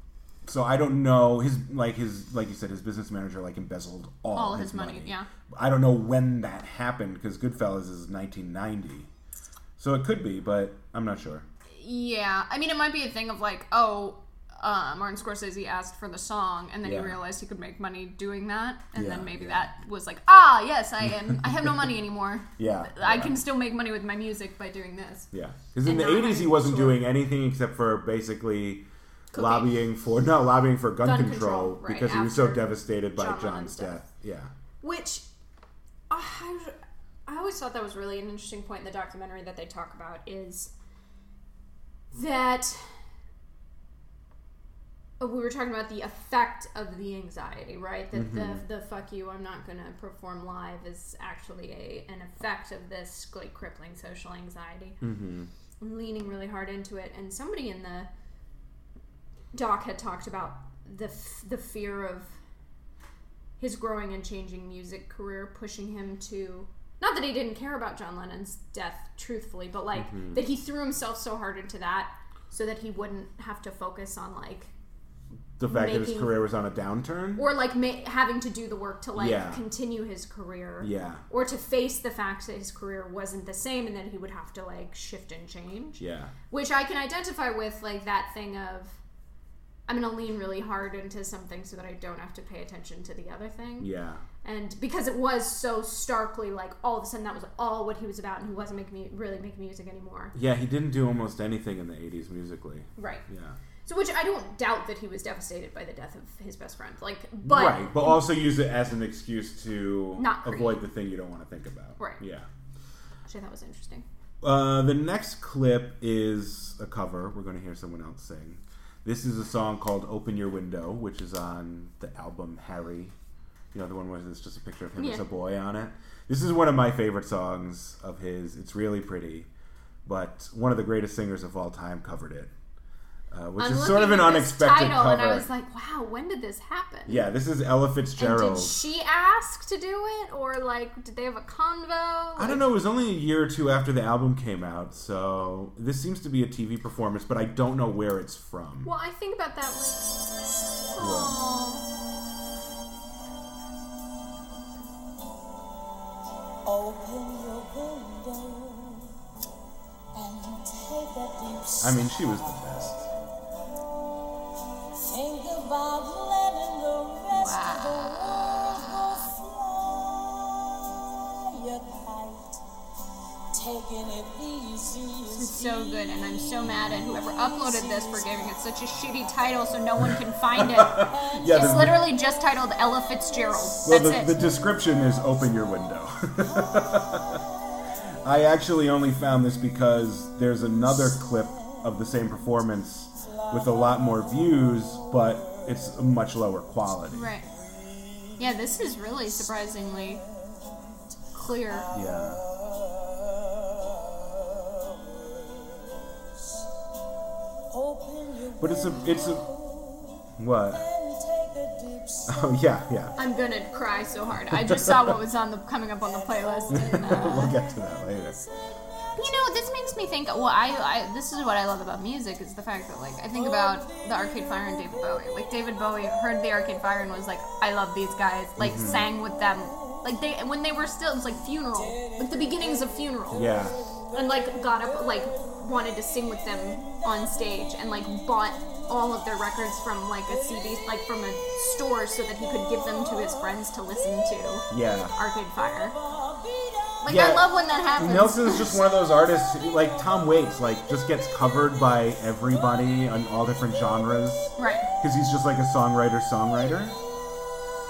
so I don't know his like his like you said his business manager like embezzled all, All his money, yeah. I don't know when that happened because Goodfellas is 1990, so it could be, but I'm not sure. Yeah, I mean, it might be a thing of like, oh, uh, Martin Scorsese asked for the song, and then Yeah. he realized he could make money doing that, and Yeah, then maybe yeah. that was like, ah, yes, I am. I have no money anymore. Yeah, I can still make money with my music by doing this. Yeah, because in And the eighties he wasn't to- doing anything except for basically Cooking. lobbying for no lobbying for gun, Gun control, control, right, because he was so devastated by John John's death. death. Yeah, Which uh, I, I always thought that was really an interesting point in the documentary that they talk about is that uh, we were talking about the effect of the anxiety, right? That the the fuck you, I'm not gonna perform live is actually a an effect of this like crippling social anxiety. Mm-hmm. I'm leaning really hard into it, and somebody in the doc had talked about the f- the fear of his growing and changing music career pushing him to not that he didn't care about John Lennon's death truthfully but like mm-hmm. that he threw himself so hard into that so that he wouldn't have to focus on like the fact that his career was on a downturn. or like ma- having to do the work to like Yeah. continue his career. Yeah, or to face the fact that his career wasn't the same and that he would have to like shift and change. Yeah, which I can identify with, like that thing of I'm gonna lean really hard into something so that I don't have to pay attention to the other thing. yeah, And because it was so starkly like all of a sudden that was all what he was about, and he wasn't making me really making music anymore. yeah. He didn't do almost anything in the eighties musically. Right. Yeah, So, which I don't doubt that he was devastated by the death of his best friend. Like, but right, but also use it as an excuse to Not avoid the thing you don't want to think about. Right. Yeah. which I thought was interesting. Uh, the next clip is a cover. We're going to hear someone else sing. This is a song called "Open Your Window," which is on the album Harry. You know the one where there's just a picture of him as a boy on it. This is one of my favorite songs of his. It's really pretty, but one of the greatest singers of all time covered it, uh, which I'm is sort of an unexpected title, cover. and I was like, "Wow, when did this happen?" yeah, this is Ella And Fitzgerald. did she ask to do it, or like, did they have a convo? I don't know. It was only a year or two after the album came out, so this seems to be a TV performance, but I don't know where it's from. Well, I think about that like, oh, Open your window and take a deep I mean, she was the best. Think about letting the rest of the world go fly your kite. Taking it easy this is is so good, and I'm so mad at whoever uploaded this for giving it such a shitty title so no one can find it. Yeah, It's the, literally just titled Ella Fitzgerald. well, That's the, it. the description is "Open your window." I actually only found this because there's another clip of the same performance with a lot more views, but it's a much lower quality. right. Yeah, this is really surprisingly clear. Yeah. But it's a it's a what? Oh yeah, yeah. I'm gonna cry so hard. I just saw what was on the coming up on the playlist. And, uh, we'll get to that later. You know, this makes me think. Well, I, I this is what I love about music is the fact that like I think about the Arcade Fire and David Bowie. Like David Bowie heard the Arcade Fire and was like, I love these guys. Like Mm-hmm. sang with them. Like they when they were still it was like funeral, like the beginnings of funeral. Yeah. And like got up like wanted to sing with them on stage and like bought all of their records from like a CD like from a store so that he could give them to his friends to listen to. Yeah. Arcade Fire. Like Yeah. I love when that happens. Nilsson is just one of those artists, like Tom Waits, like just gets covered by everybody on all different genres Right. because he's just like a songwriter, songwriter.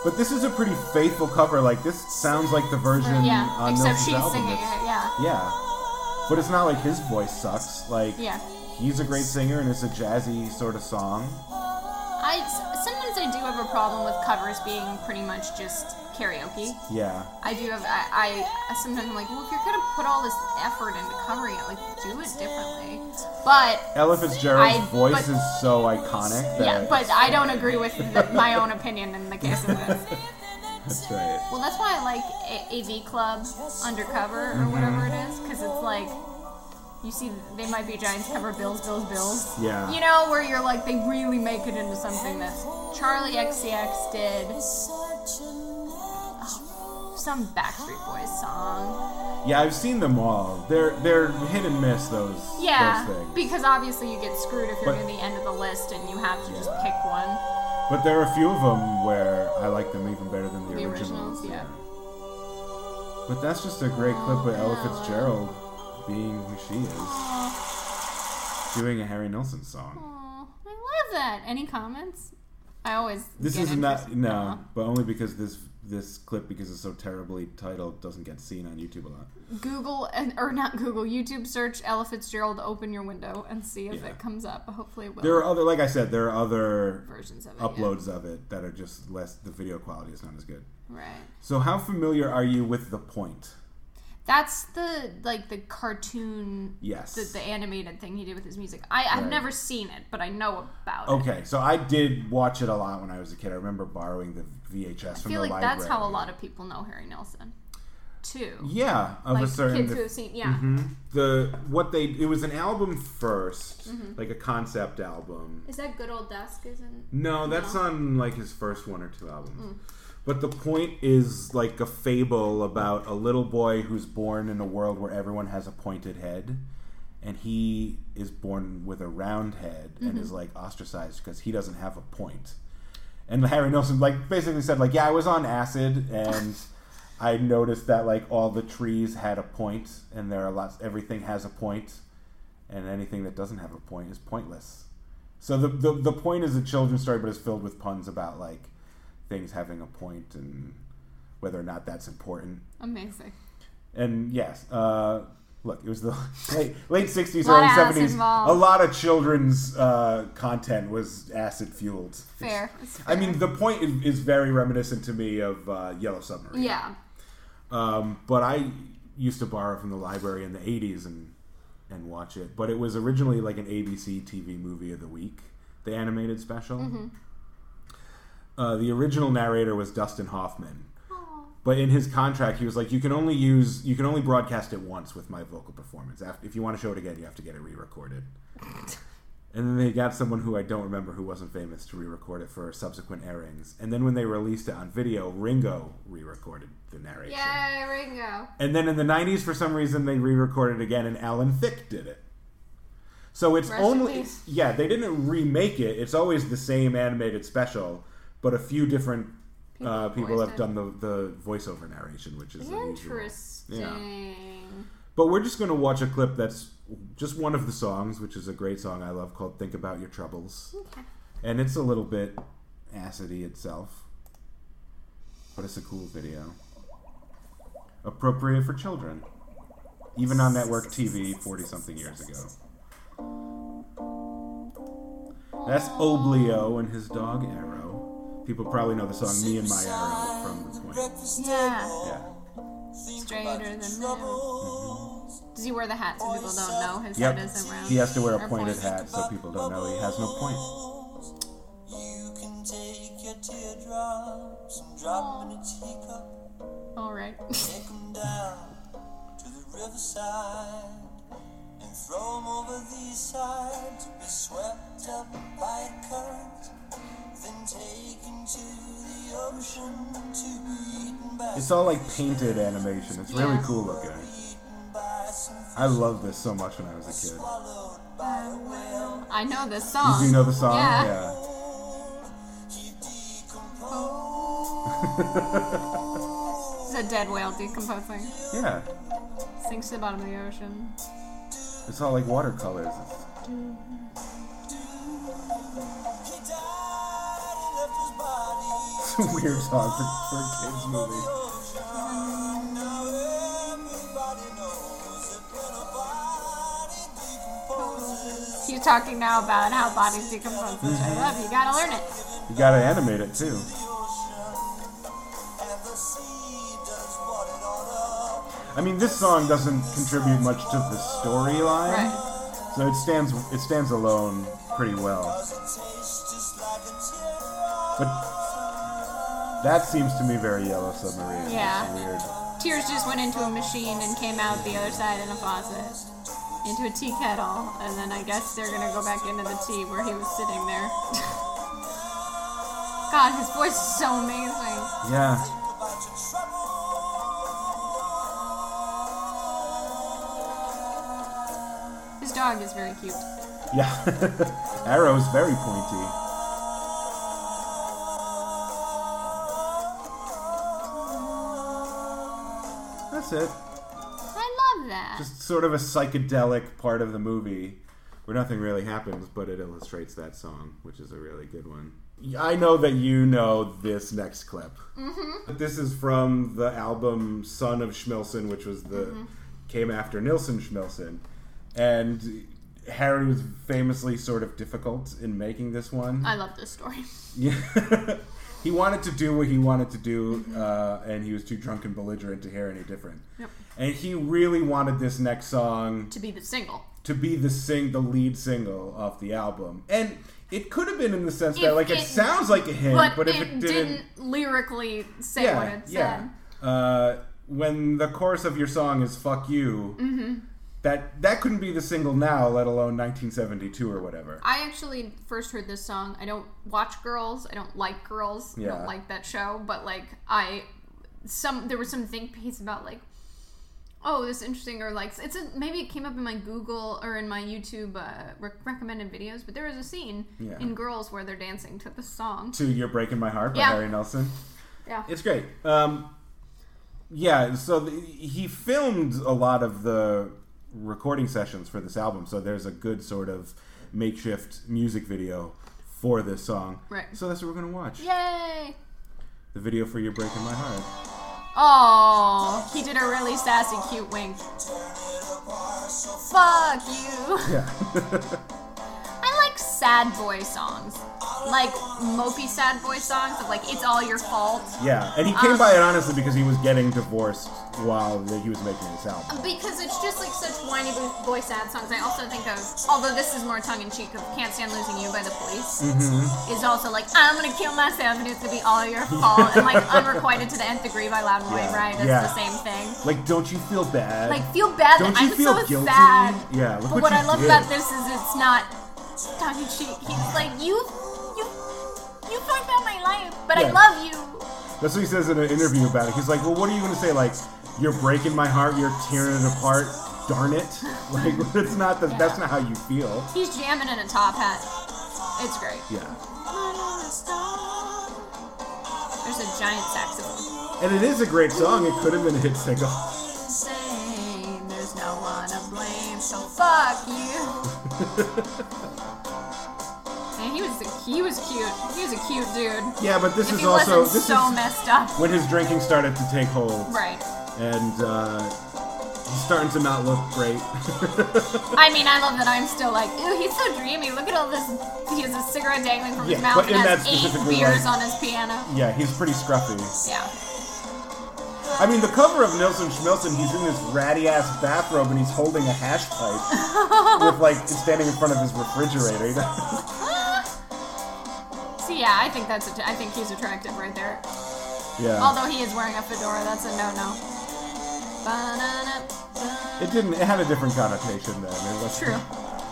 But this is a pretty faithful cover. Like this sounds like the version Yeah. on Except Nilsson's she's album. singing it. Yeah. Yeah, but it's not like his voice sucks. Like Yeah. he's a great singer and it's a jazzy sort of song. I sometimes I do have a problem with covers being pretty much just karaoke. Yeah, I do have I, I sometimes I'm like, well, if you're gonna put all this effort into covering it, like do it differently. But Ella Fitzgerald's I- voice but- is so iconic. That yeah, but I don't agree with the, my own opinion in the case of this. that's right. Well, that's why I like A- AV Club Undercover or Mm-hmm. whatever it is, because it's like you see they might be giants cover Bills, Bills, Bills. Yeah. You know, where you're like they really make it into something that Charli XCX did. Oh, some Backstreet Boys song. Yeah, I've seen them all. They're they're hit and miss those Yeah, those things. because obviously you get screwed if you're But- near the end of the list and you have to just pick one. But there are a few of them where I like them even better than the, The originals. originals, yeah. But that's just a great clip oh, of Ella Fitzgerald being who she is, doing a Harry Nilsson song. Oh, I love that. Any comments? I always. This is not interested- no, but only because this this clip because it's so terribly titled doesn't get seen on YouTube a lot. Google and or not Google YouTube search Ella Fitzgerald open your window and see if Yeah. it comes up. Hopefully it will. There are other, like I said, there are other versions of it. yeah. uploads of it that are just less. The video quality is not as good. Right. So, how familiar are you with the point? That's the like the cartoon Yes. the, the animated thing he did with his music. I, I've Right. never seen it, but I know about it. Okay, so I did watch it a lot when I was a kid. I remember borrowing the VHS I from feel the like library. that's how a lot of people know Harry Nilsson. Too. yeah of like a certain kids who have seen yeah. Mhm. the what they it was an album 1st Mm-hmm. like a concept album. Is that good old desk isn't No, that's No. Mm. on like his first one or two albums. But the point is like a fable about a little boy who's born in a world where everyone has a pointed head, and he is born with a round head and Mm-hmm. is like ostracized because he doesn't have a point. And Harry Nilsson like basically said like, yeah, I was on acid and. I noticed that like all the trees had a point, and there are lots. Everything has a point, and anything that doesn't have a point is pointless. So the, the the point is a children's story, but it's filled with puns about like things having a point and whether or not that's important. amazing. And yes, uh, look, it was the late late sixties, Lot early seventies. involved. A lot of children's uh, content was acid fueled. Fair. It's I mean, the point is, is very reminiscent to me of uh, Yellow Submarine. Yeah. Um, but I used to borrow from the library in the 80s and and watch it. But it was originally like an ABC TV movie of the week, the animated special. Uh, the original narrator was Dustin Hoffman. But in his contract, he was like, "You can only use, you can only broadcast it once with my vocal performance. After, if you want to show it again, you have to get it re-recorded." And then they got someone who I don't remember who wasn't famous to re-record it for subsequent airings. And then when they released it on video, Ringo re-recorded the narration. Yay, Ringo. And then in the 90s, for some reason, they re recorded it again, and Alan Thicke did it. So it's Rest only. Yeah, they didn't remake it. It's always the same animated special, but a few different uh, People have done the, the voiceover narration, which is unusual. Interesting. But we're just going to watch a clip that's just one of the songs, which is a great song I love called Think About Your Troubles. Okay. And it's a little bit acidy itself, but it's a cool video. Appropriate for children. Even on network TV 40 something years ago. That's Oblio and his dog Arrow. People probably know the song Me and My Arrow from point. breakfast Yeah. Yeah. Think Straighter about your than troubles. Mm-hmm. Does he wear the hat so people don't know his Yep. head isn't round? He has to wear a pointed pointed. hat so people don't know he has no point. You can take your teardrops and drop 'em in a teacup. All right. Take 'em down to the riverside and throw 'em over the side to be swept up by a current. It's all like painted animation. It's really Yeah. cool looking. eaten by some I loved this so much when I was a kid. swallowed by a whale. I know this song. do you know the song? Yeah. Decomposed. It's a dead whale decomposing. Yeah. Yeah. Sinks to the bottom of the ocean. It's all like watercolors. It's- a weird song for, for a kids movie. Now everybody knows that when a body decomposes, He's talking now about how bodies decompose, which I love. You gotta learn it. You gotta animate it too. the ocean and the sea does what it oughta. I mean, this song doesn't contribute much to the storyline, Right. so it stands it stands alone pretty well. Does it taste just like a teardrop? But that seems to me very Yellow Submarine. Yeah. It's weird. Tears just went into a machine and came out the other side in a faucet. Into a tea kettle, and then I guess they're gonna go back into the tea where he was sitting there. God, his voice is so amazing. Yeah. About your trouble. His dog is very cute. Yeah. Arrow's very pointy. That's it. I love that. Just sort of a psychedelic part of the movie where nothing really happens, but it illustrates that song, which is a really good one. I know that you know this next clip. Mm-hmm. This is from the album Son of Schmilsson, which was the came after Nilsson Schmilsson, and Harry was famously sort of difficult in making this one. I love this story. Yeah. he wanted to do what he wanted to do, uh, and he was too drunk and belligerent to hear any different. Yep. And he really wanted this next song To be the single. to be the sing, the lead single off the album, and it could have been in the sense that like it, it- sounds like a hit, But, but, if it, it didn't, didn't, lyrically say what yeah, it said. yeah. Uh, when the chorus of your song is "fuck you," Mm-hmm. That that couldn't be the single now, let alone 1972 or whatever. I actually first heard this song. I don't watch Girls. I don't like Girls. I don't like that show. But like I, some there was some think piece about like, oh, this is interesting or like it's a, maybe it came up in my Google or in my YouTube uh, rec- recommended videos. But there was a scene Yeah. in Girls where they're dancing to the song. to "You're Breaking My Heart" by Yeah. Harry Nilsson. Yeah. It's great. Um, yeah, so the, he filmed a lot of the recording sessions for this album, so there's a good sort of makeshift music video for this song. Right. So that's what we're gonna watch. Yay! The video for "You're Breaking My Heart." Oh, he did a really sassy, cute wink. Fuck you. Yeah. I like sad boy songs. Like mopey sad boy songs of like it's all your fault. yeah, and he Um, came by it honestly because he was getting divorced while he was making this album. Because it's just like such whiny bo- boy sad songs. I also think of, although this is more tongue in cheek, of "Can't Stand Losing You" by the Police. Mm-hmm. Is also like I'm gonna kill myself and it's gonna be all your fault. and like "Unrequited to the Nth Degree" by Loudon Yeah. Wainwright is Yeah. the same thing. Like, don't you feel bad? Like feel bad Don't you I'm feel so guilty? sad. Yeah, But what what I love did. about this is it's not tongue in cheek. He's like you, you, fucked up my life, but Yeah. I love you. That's what he says in an interview about it. He's like, "Well, what are you going to say? Like, you're breaking my heart. You're tearing it apart. Darn it! Like, it's not the, That's not how you feel. He's jamming in a top hat. It's great. Yeah, There's a giant saxophone. and it is a great song. It could have been a hit single. Saying there's no one to blame, so fuck you. He was he was cute. He was a cute dude. Yeah, but this If is he also wasn't this so is messed up. when his drinking started to take hold, Right. and uh, he's starting to not look great. I mean, I love that I'm still like, ooh, he's so dreamy. Look at all this. He has a cigarette dangling from Yeah, his mouth but and in has that eight beers on his piano. yeah, he's pretty scruffy. Yeah. I mean, the cover of Nilsson Schmilsson, he's in this ratty ass bathrobe and he's holding a hash pipe with like standing in front of his refrigerator. you know? So yeah, I think that's. A I think he's attractive right there. yeah. Although he is wearing a fedora, that's a no-no. Ba-na-na, ba- It didn't. It had a different connotation then. It was True.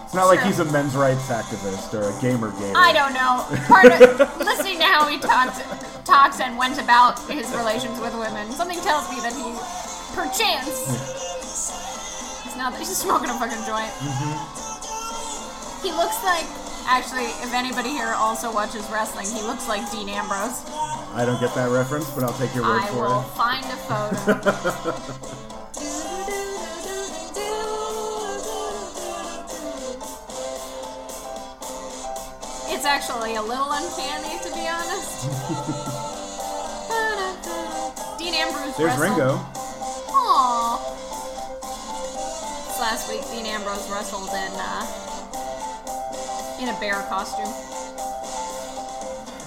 It's not like True. he's a men's rights activist or a gamer gamer. I don't know. Part of listening to how he talks, talks and went about his relations with women, something tells me that he, perchance, it's not that he's smoking a fucking joint. Mm-hmm. He looks like, actually, if anybody here also watches wrestling, he looks like Dean Ambrose. I don't get that reference, but I'll take your word I for will it. find a photo. It's actually a little uncanny, to be honest. Dean Ambrose There's wrestled. Ringo. Aww. This last week, Dean Ambrose wrestled in uh, in a bear costume.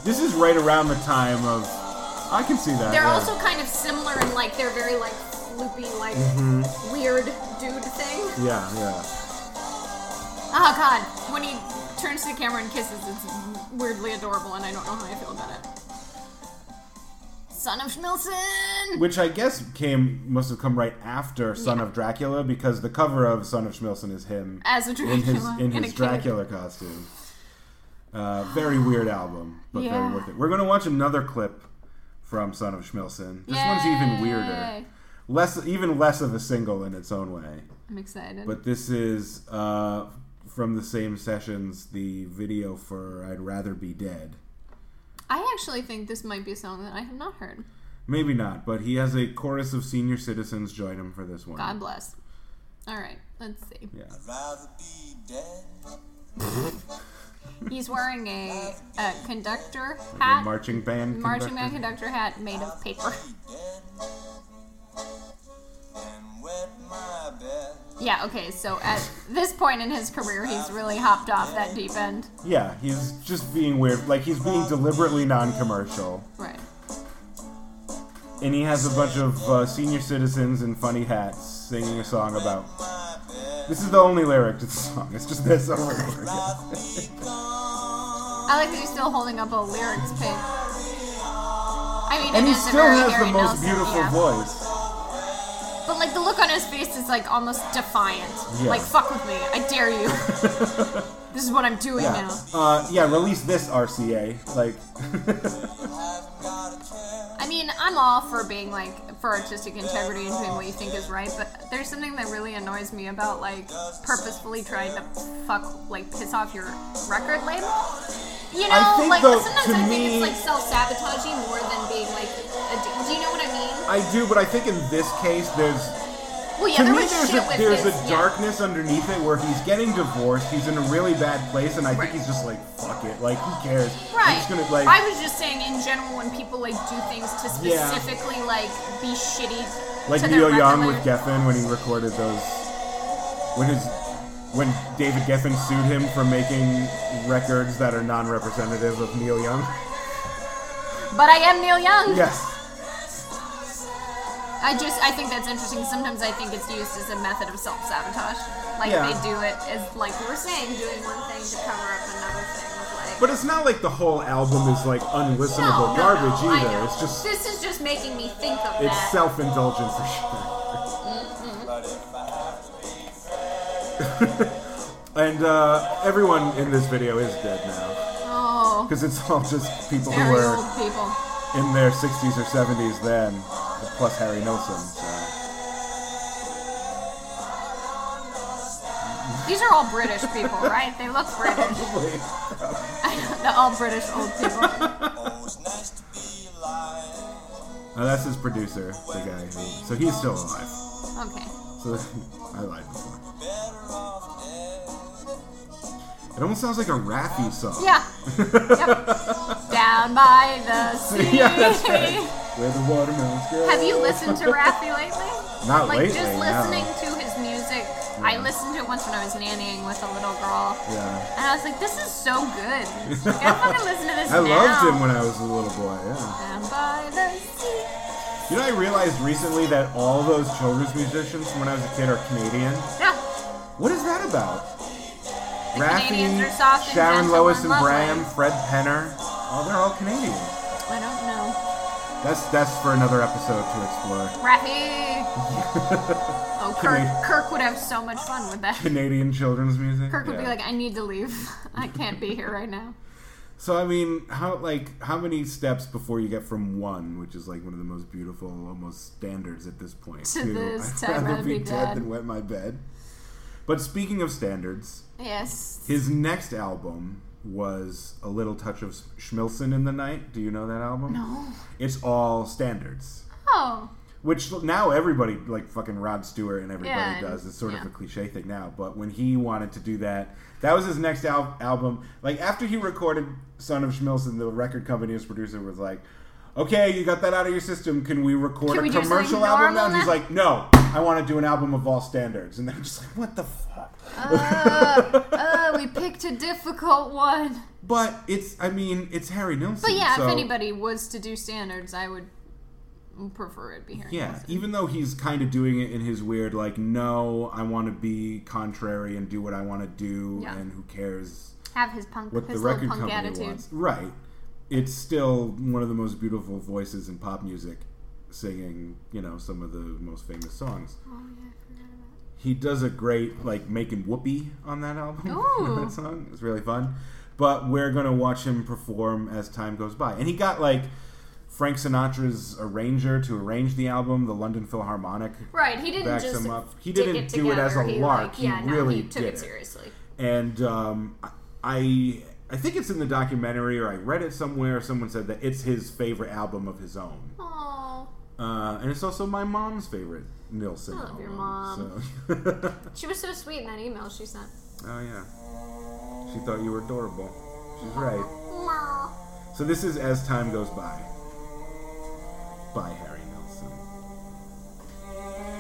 This is right around the time of. I can see that. They're yeah. also kind of similar in like they're very like loopy, like Mm-hmm. weird dude thing. Yeah, yeah. Oh god, when he turns to the camera and kisses, it's weirdly adorable, and I don't know how I feel about it. Son of Schmilsson. Which I guess came must have come right after Son Yeah. of Dracula because the cover of Son of Schmilsson is him As a in Dracula his in in a his. Dracula costume. Uh, very weird album, but Yeah. very worth it. We're gonna watch another clip from Son of Schmilsson. This one's even weirder, less even less of a single in its own way. I'm excited. But this is uh, from the same sessions, the video for "I'd Rather Be Dead." I actually think this might be a song that I have not heard. Maybe not, but he has a chorus of senior citizens join him for this one. God bless. All right, let's see. Yeah. I'd rather be dead. He's wearing a, a conductor hat, marching band. marching band conductor. conductor hat made of paper. dead and wet my bed. Yeah, okay, so at this point in his career, he's really hopped off that deep end. Yeah, he's just being weird. Like he's being deliberately non-commercial, Right. And he has a bunch of uh, senior citizens in funny hats singing a song about. This is the only lyric to the song. It's just this over and over again. Rather be gone. I like that he's still holding up a lyrics page. I mean, And he still has the most Nelson, beautiful yeah. voice. But like the look on his face is like almost defiant. Yeah. Like fuck with me, I dare you. this is what I'm doing Yeah. now. Uh, yeah, release this RCA. Like, Haven't got a care. I mean, I'm all for being like for artistic integrity and doing what you think is right, but there's something that really annoys me about like purposefully trying to fuck like piss off your record label. You know, like though, sometimes I think it's like self-sabotaging more than being like. A, do you know what I mean? I do, but I think in this case, there's Well, yeah, to there me, there's a there's his, a yeah. darkness underneath it where he's getting divorced. He's in a really bad place, and I Right. think he's just like, fuck it. Like, who cares? Right. gonna like. I was just saying in general when people like do things to Yeah. specifically like be shitty. like Neil Young with. Geffen when he recorded those. When his when David Geffen sued him for making records that are non-representative of Neil Young. But I am Neil Young. yes. I just I think that's interesting. Sometimes I think it's used as a method of self sabotage. Like Yeah. they do it as like we were saying, doing one thing to cover up another thing. Like, But it's not like the whole album is like no, no, unlistenable garbage no, I either. It's just this is just making me think of it's that. It's self-indulgent for sure. But if I have to be And uh, everyone in this video is dead now oh, because it's all just people who were people. in their 60s or 70s then, plus Harry Nilsson. So. These are all British people, right? They look British. They're all British old people. Oh, it's nice to be alive. That's his producer, the guy. Who, so he's still alive. Okay. So I lied before. Better off dead. It almost sounds like a Raffi song. Yeah. Yep. Down by the sea. yeah, that's right. Where the watermelons grow. Have you listened to Raffi lately? Not like lately. just no. listening to his music. I listened to it once when I was nannying with a little girl, Yeah. and I was like, "This is so good." Like, I fucking listen to this I now. loved him when I was a little boy. Yeah. Down by the sea. You know, I realized recently that all those children's musicians from when I was a kid are Canadian. Yeah. What is that about? The Canadians are soft and Sharon Lois and. Bram, Fred Penner. Oh, they're all Canadian. I don't know. That's that's for another episode to explore. Raffi. oh, Kirk. Canadian. Kirk would have so much fun with that. Canadian children's music. Kirk would be like, I need to leave. I can't be here right now. So I mean, how like how many steps before you get from one, which is like one of the most beautiful, almost standards at this point, To this, I'd I'd rather be dead. than wet my bed. But speaking of standards, Yes. his next album was a little touch of Schmilsson in the night. Do you know that album? No. It's all standards. Oh. Which now everybody, like fucking Rod Stewart and everybody Yeah, and- does. It's sort yeah. of a cliche thing now. But when he wanted to do that, that was his next al- album. Like after he recorded Son of Schmilsson, the record company, his producer was like, "Okay, you got that out of your system. Can we record Can a we commercial album now?" And he's like, "No, I want to do an album of all standards." And they're just like, "What the fuck?" Uh, uh, we picked a difficult one. But it's, I mean, it's Harry Nilsson. But yeah, so- if anybody was to do standards, I would prefer it be Harry Yeah, Nilsson. even though he's kind of doing it in his weird, like, no, I want to be contrary and do what I want to do, Yeah. and who cares Have his punk, what his the record punk company attitude. wants. Right. It's still one of the most beautiful voices in pop music, singing, you know, some of the most famous songs. Oh, yeah, I forgot about that. He does a great, like, making whoopee on that album. That song. It's really fun. But we're going to watch him perform as time goes by. And he got, like, Frank Sinatra's arranger to arrange the album, the London Philharmonic Right, he didn't backs just him up. He didn't it do it as a. He, lark. like, He yeah, no, really he took did it it. seriously. and um, I I think it's in the documentary or I read it somewhere. Someone said that it's his favorite album of his own, Oh, uh, and it's also my mom's favorite Nilsson. I love your mom. So. she was so sweet in that email she sent. oh yeah, she thought you were adorable. She's right. So this is as time goes by by Harry Nilsson,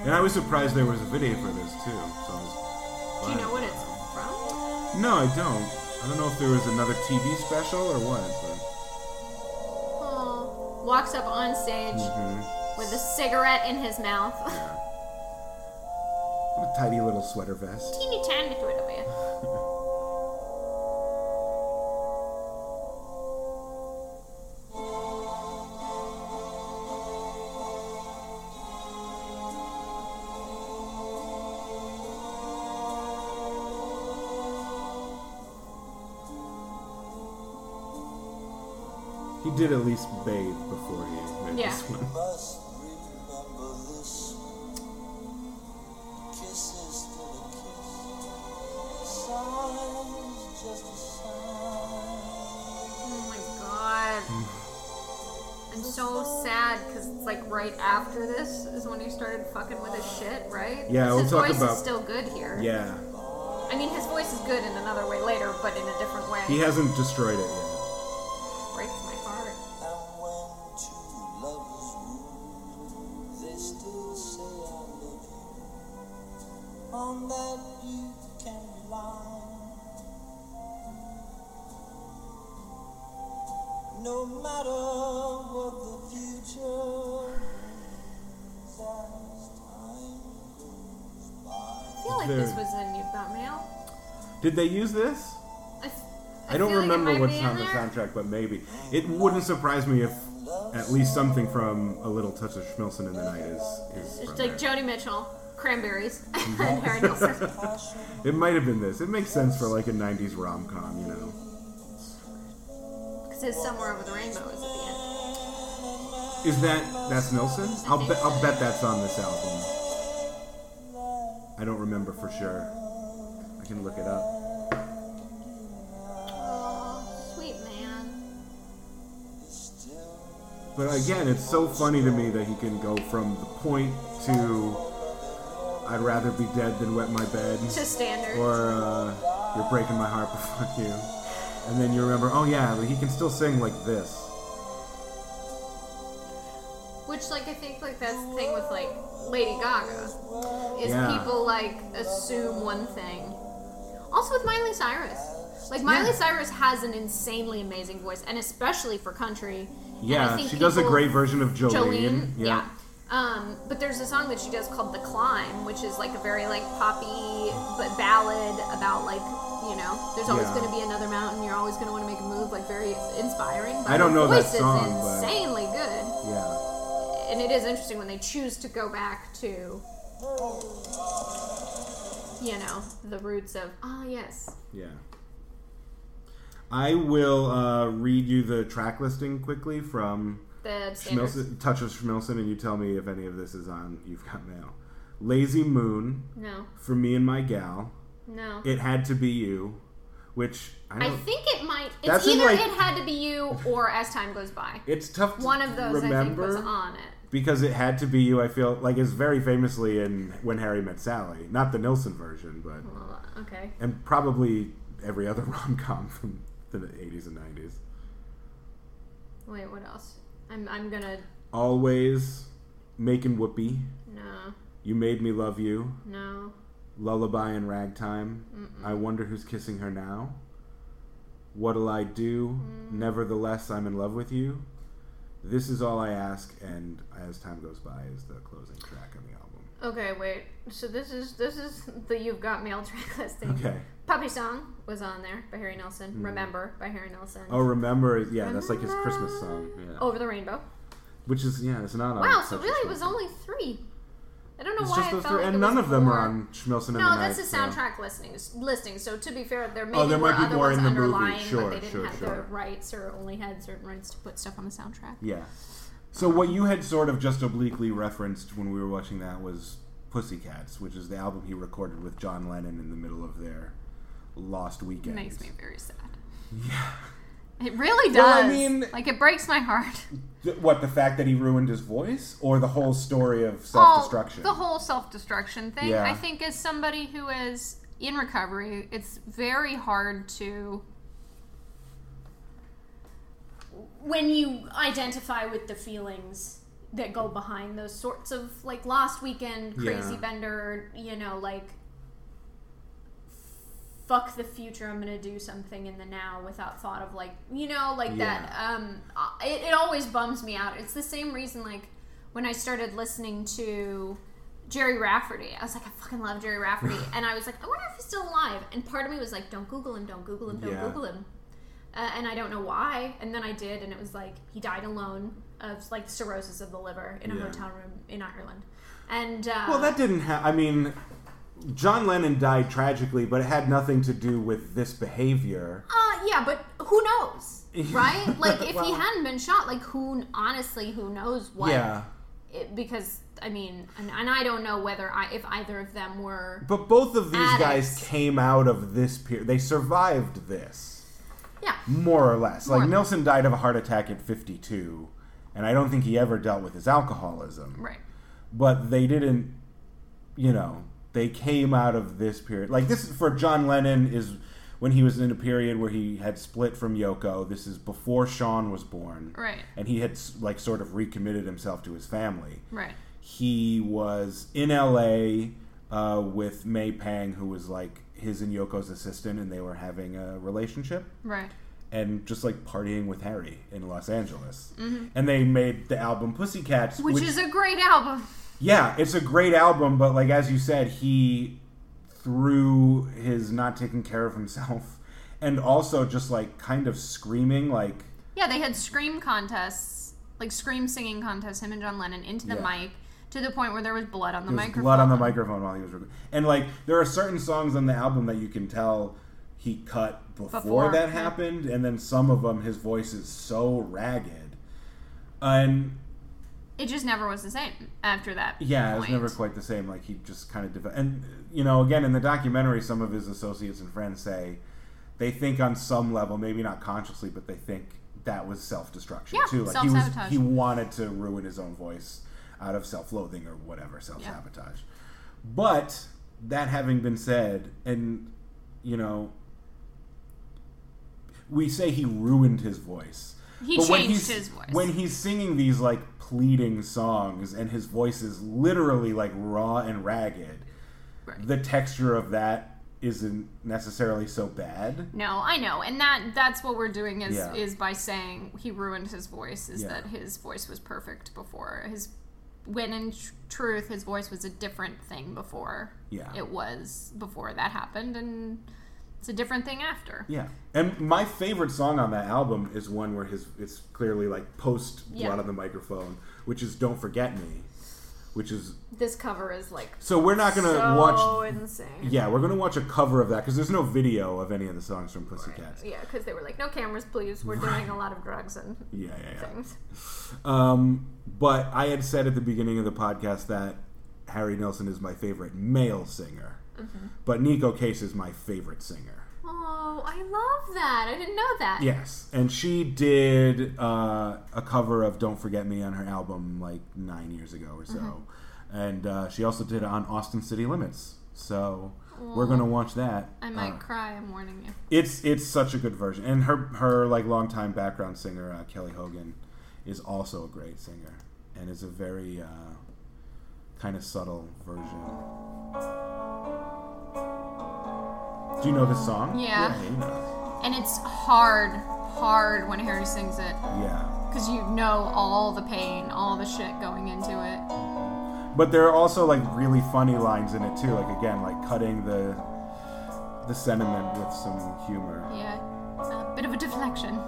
and I was surprised there was a video for this too. So I was Do you know what it's from? No, I don't. I don't know if there was another TV special or what. Oh, walks up on stage But, Mhm. With a cigarette in his mouth. yeah. What a tidy little sweater vest. Teeny tiny to it, man. He did at least bathe before he made Yeah. this one. So sad because it's like right after this is when he started fucking with his shit, right? Yeah, we'll his talk voice about- is still good here. Yeah, I mean, his voice is good in another way later, but in a different way. he hasn't destroyed it yet. Breaks my heart. And when two lovers woo, they still say I love you. On that you can rely. No matter I feel like Very- this was in You've Got Mail. Did they use this? I, f- I don't feel like it remember might what's be in on the there. soundtrack, but maybe. It wouldn't surprise me if at least something from A Little Touch of Schmilsson in the Night is, is It's from like there. Joni Mitchell, Cranberries, mhm. and Harry Nilsson. It might have been this. It makes sense for like a 90s rom com, you know. Because it's Somewhere Over the Rainbow is at the end. Is that that's Nilsson? I'll bet I'll bet that's on this album. I don't remember for sure. I can look it up. Oh, sweet man. But again, it's so funny to me that he can go from the point to I'd rather be dead than wet my bed, To standard. or uh, you're breaking my heart, fuck you. And then you remember, oh yeah, but he can still sing like this. Which, like, I think, like, that's the thing with, like, Lady Gaga. Is Yeah. people, like, assume one thing. Also with Miley Cyrus. Like, Miley Yeah. Cyrus has an insanely amazing voice, and especially for country, Yeah, she does a great version of Jolene. Jolene, yeah. yeah. Um, but there's a song that she does called "The Climb," which is like a very like poppy but ballad about like you know, there's always Yeah. going to be another mountain. You're always going to want to make a move. Like very inspiring. But I don't know that voice song, is but- insanely good, Yeah. And it is interesting when they choose to go back to you know the roots of ah yes Yeah. I will uh, read you the track listing quickly from the. Schmilsson, Touch of Schmilsson, and you tell me if any of this is on You've Got Mail. Lazy Moon, No, For Me and My Gal, no. It Had to Be You, which I I think it might. That's It's either like- it had to be you or as time goes by. it's tough to One of those I think remember was on it. Because It Had to Be You, I feel like is very famously in When Harry Met Sally. Not the Nilsson version, but. Well, okay. And probably every other rom com from the 80s and 90s. Wait, what else? I'm I'm gonna Always, Making Whoopee, no You Made Me Love You, no Lullaby and Ragtime, I Wonder Who's Kissing Her Now, What'll I Do, Mm. Nevertheless I'm in Love with You, This Is All I Ask, and As Time Goes By is the closing track on the album. Okay, wait. So this is this is the You've Got Mail track listing. Okay. Puppy Song was on there by Harry Nilsson. Hmm. Remember by Harry Nilsson. Oh, Remember, is yeah, that's like his Christmas song. Yeah. Over the Rainbow. Which is, yeah, it's not on. Wow, so Touch really it was Schmilsson. only three. I don't know It's why just I felt three, like and none of them more. are on Schmilsson and No, the that's Night, the so- soundtrack listings listing. So to be fair, there maybe Oh, there might be more in the movie. Sure, but they didn't sure, have sure. the rights or only had certain rights to put stuff on the soundtrack. Yeah. So what you had sort of just obliquely referenced when we were watching that was Pussycats, which is the album he recorded with John Lennon in the middle of their Lost Weekend. Makes me very sad. Yeah. It really does. Well, I mean- like it breaks my heart. Th- What the fact that he ruined his voice, or the whole story of Oh, self-destruction? the whole self-destruction thing. Yeah. I think as somebody who is in recovery, it's very hard to when you identify with the feelings that go behind those sorts of like lost weekend crazy Yeah. bender you know like fuck the future i'm gonna do something in the now without thought of like you know like that um uh, it, it always bums me out it's the same reason like when i started listening to gerry rafferty i was like i fucking love gerry rafferty and i was like i wonder if he's still alive and part of me was like don't google him don't google him don't Yeah. google him uh, and I don't know why. And then I did, and it was like he died alone of like cirrhosis of the liver in a Yeah. hotel room in Ireland. And uh, well, that didn't have. I mean, John Lennon died tragically, but it had nothing to do with this behavior. uh, yeah, but who knows, right? Like if he hadn't been shot, like who honestly, who knows what? Yeah. It, because I mean, and, and I don't know whether I if either of them were. But both of these guys came out of this period. They survived this. Yeah, more or less. More like or Nilsson died of a heart attack at 52, and I don't think he ever dealt with his alcoholism. right. But they didn't, you know, they came out of this period. Like this for John Lennon is when he was in a period where he had split from Yoko. This is before Sean was born, Right. and he had like sort of recommitted himself to his family. Right. He was in L.A. Uh, with May Pang, who was like his and Yoko's assistant, and they were having a relationship Right. and just like partying with Harry in Los Angeles. And they made the album Pussycats, Mm-hmm. Which, is a great album. Yeah, it's a great album, but like as you said, he through his not taking care of himself and also just like kind of screaming like Yeah, they had scream contests, like scream singing contests, him and John Lennon into the Yeah. mic to the point where there was blood on the microphone. blood on the microphone while he was recording. And like there are certain songs on the album that you can tell he cut before, Before, that happened, and then some of them his voice is so ragged. And It just never was the same after that. Yeah, it was never quite the same. Like he just kind of developed, and you know, again in the documentary, some of his associates and friends say they think on some level, maybe not consciously, but they think that was self-destruction Yeah, too. Like he was, he wanted to ruin his own voice out of self-loathing or whatever, self-sabotage. But that having been said, and you know, we say he ruined his voice. He But when changed he's- his voice. When he's singing these like pleading songs and his voice is literally like raw and ragged, Right. the texture of that isn't necessarily so bad. No, I know, and that that's what we're doing is Yeah. is by saying he ruined his voice. Is Yeah. that his voice was perfect before his when in tr- truth his voice was a different thing before. Yeah. it was before that happened, and it's a different thing after. Yeah, and my favorite song on that album is one where his it's clearly like post blood Yeah. on the microphone, which is "Don't Forget Me," which is This cover is like so we're not gonna so watch. insane. Yeah, we're gonna watch a cover of that because there's no video of any of the songs from Pussycats. Yeah, because they were like, no cameras, please. We're doing a lot of drugs and Yeah, yeah, yeah. things. Um, but I had said at the beginning of the podcast that Harry Nilsson is my favorite male singer, Mm-hmm. but Neko Case is my favorite singer. Oh, I love that. I didn't know that. Yes, and she did uh, a cover of "Don't Forget Me" on her album like nine years ago or so, Mm-hmm. and uh, she also did it on Austin City Limits. So we're gonna watch that. I might Uh, cry. I'm warning you. it's it's such a good version, and her her like longtime background singer uh, Kelly Hogan is also a great singer, and is a very uh, kind of subtle version. Do you know this song? Yeah. you know. And it's hard, hard when Harry sings it Yeah. because you know all the pain, all the shit going into it. But there are also like really funny lines in it too. Like again, like cutting the the sentiment with some humor. Yeah, a bit of a deflection.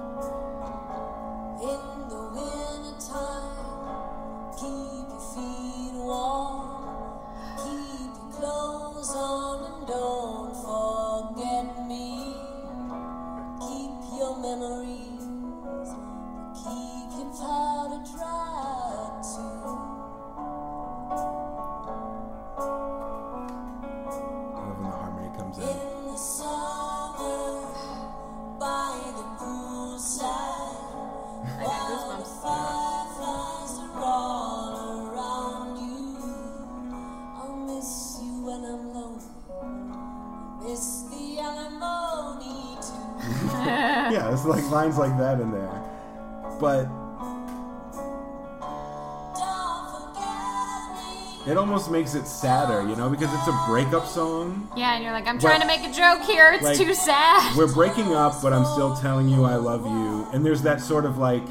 Sadder, you know, because it's a breakup song. Yeah, and you're like, I'm trying to make a joke here. It's Like, too sad. We're breaking up, but I'm still telling you I love you. And there's that sort of like,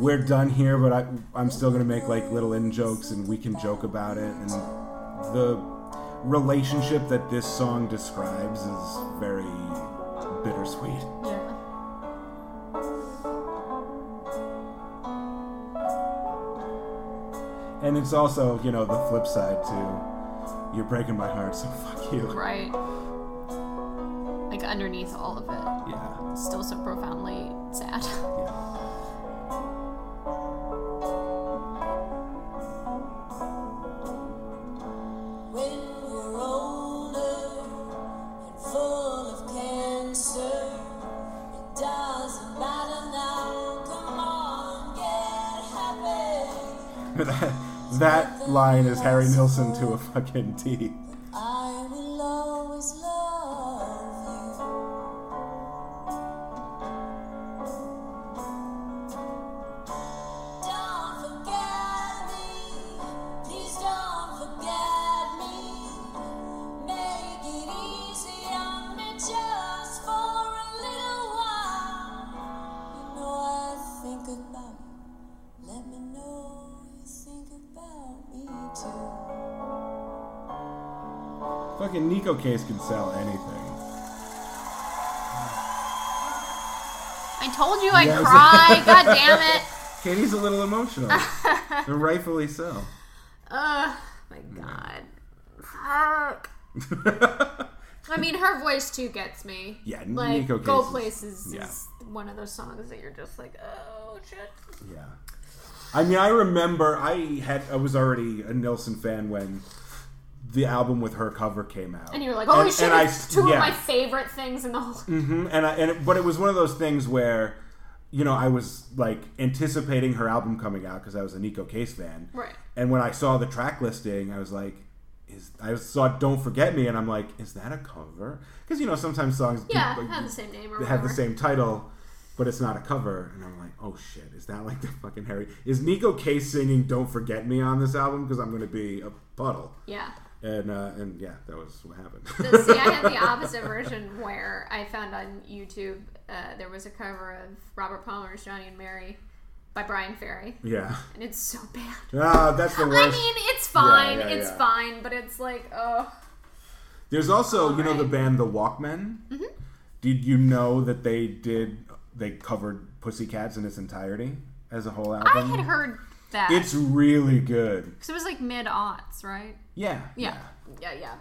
we're done here, but I, I'm still gonna make like little in jokes, and we can joke about it. And the relationship that this song describes is very bittersweet. And it's also, you know, the flip side to you're breaking my heart, so fuck you. Right. Like underneath all of it, Yeah. still so profoundly sad. line is Harry Nilsson to a fucking T. Fucking Neko Case can sell anything. I told you I'd Yes. cry. God damn it. Katie's a little emotional. and rightfully so. Ugh, my God. Fuck. I mean, her voice too gets me. Yeah, like Nico "Go Case is- Places" yeah. is one of those songs that you're just like, oh shit. Yeah. I mean, I remember I had I was already a Nilsson fan when the album with her cover came out. And you're like, holy And- shit! and I- two yeah. of my favorite things in the whole. Mm-hmm. and I, and it, but it was one of those things where, you know, I was like anticipating her album coming out because I was a Neko Case fan. Right. And when I saw the track listing, I was like, "Is I saw "Don't Forget Me" and I'm like, "Is that a cover?" Because you know sometimes songs do- Yeah, like, have the same name or they have the same title, but it's not a cover. And I'm like, "Oh shit, is that like the fucking Harry? Is Neko Case singing "Don't Forget Me" on this album? Because I'm going to be a puddle." Yeah. And uh, and yeah, that was what happened. So, see, I had the opposite version where I found on YouTube uh, there was a cover of Robert Palmer's Johnny and Mary by Bryan Ferry, yeah. and it's so bad. Ah, that's the worst. I mean, it's fine, yeah, it's yeah. fine, but it's like, oh, There's also, you know, the band The Walkmen. Mm-hmm. Did you know that they did? They covered Pussycats in its entirety as a whole album. I had heard that It's really good. because it was like mid aughts, right? Yeah. Yeah, yeah, yeah.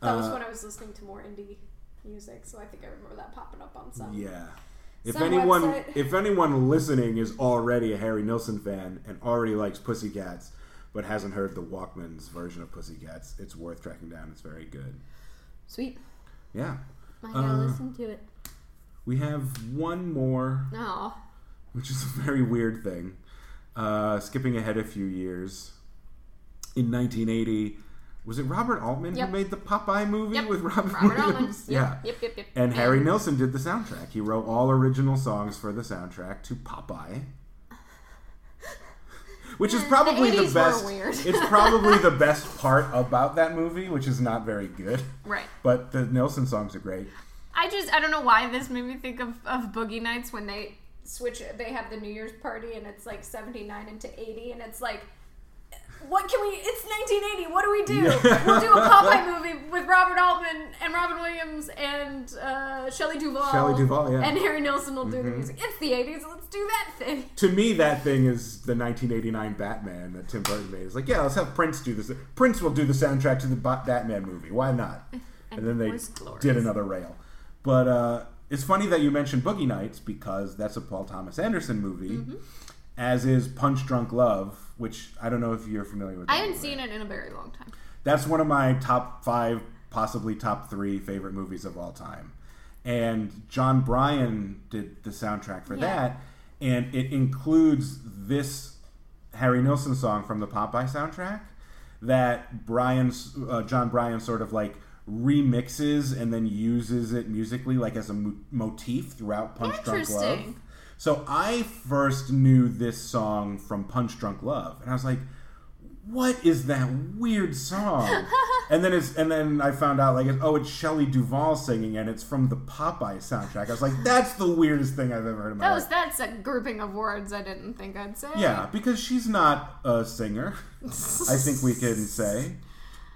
That was Uh, when I was listening to more indie music, so I think I remember that popping up on some. Yeah. If Some anyone, website. if anyone listening is already a Harry Nilsson fan and already likes Pussycats, but hasn't heard the Walkmen's version of Pussycats, it's worth tracking down. It's very good. Sweet. Yeah. I gotta Uh, listen to it. We have one more, Oh, which is a very weird thing. Uh, skipping ahead a few years. In 1980, was it Robert Altman Yep. who made the Popeye movie Yep. with Robert, Robert Altman. Williams? Yep, Yeah. Yep, yep, yep. And Harry Nilsson did the soundtrack. He wrote all original songs for the soundtrack to Popeye. Which is probably the, 80s were best. weird. it's probably the best part about that movie, which is not very good. Right. But the Nilsson songs are great. I just I don't know why this made me think of, of Boogie Nights when they switch they have the New Year's party and it's like 79 into 80 and it's like what can we it's 1980 what do we do we'll do a Popeye movie with Robert Altman and Robin Williams and uh, Shelley Duvall Shelley Duvall, yeah. Mm-hmm. and Harry Nilsson will do the music it's the 80s let's do that thing To me, that thing is the 1989 Batman that Tim Burton made. It's like, yeah, let's have Prince do this. Prince will do the soundtrack to the Batman movie. Why not? And, then they did another rail. But uh, it's funny that you mentioned Boogie Nights because that's a Paul Thomas Anderson movie, Mm-hmm. as is Punch Drunk Love, which I don't know if you're familiar with. I haven't movie. seen it in a very long time That's one of my top five, possibly top three favorite movies of all time. And Jon Brion did the soundtrack for Yeah. that, and it includes this Harry Nilsson song from the Popeye soundtrack that Brion's uh, Jon Brion sort of like remixes and then uses it musically like as a mo- motif throughout Punch Drunk Love. So I first knew this song from Punch Drunk Love, and I was like, "What is that weird song?" and then it's and then I found out like, "Oh, it's Shelley Duvall singing, and it's from the Popeye soundtrack." I was like, "That's the weirdest thing I've ever heard in my that life." that's a grouping of words I didn't think I'd say Yeah, because she's not a singer. I think we can say.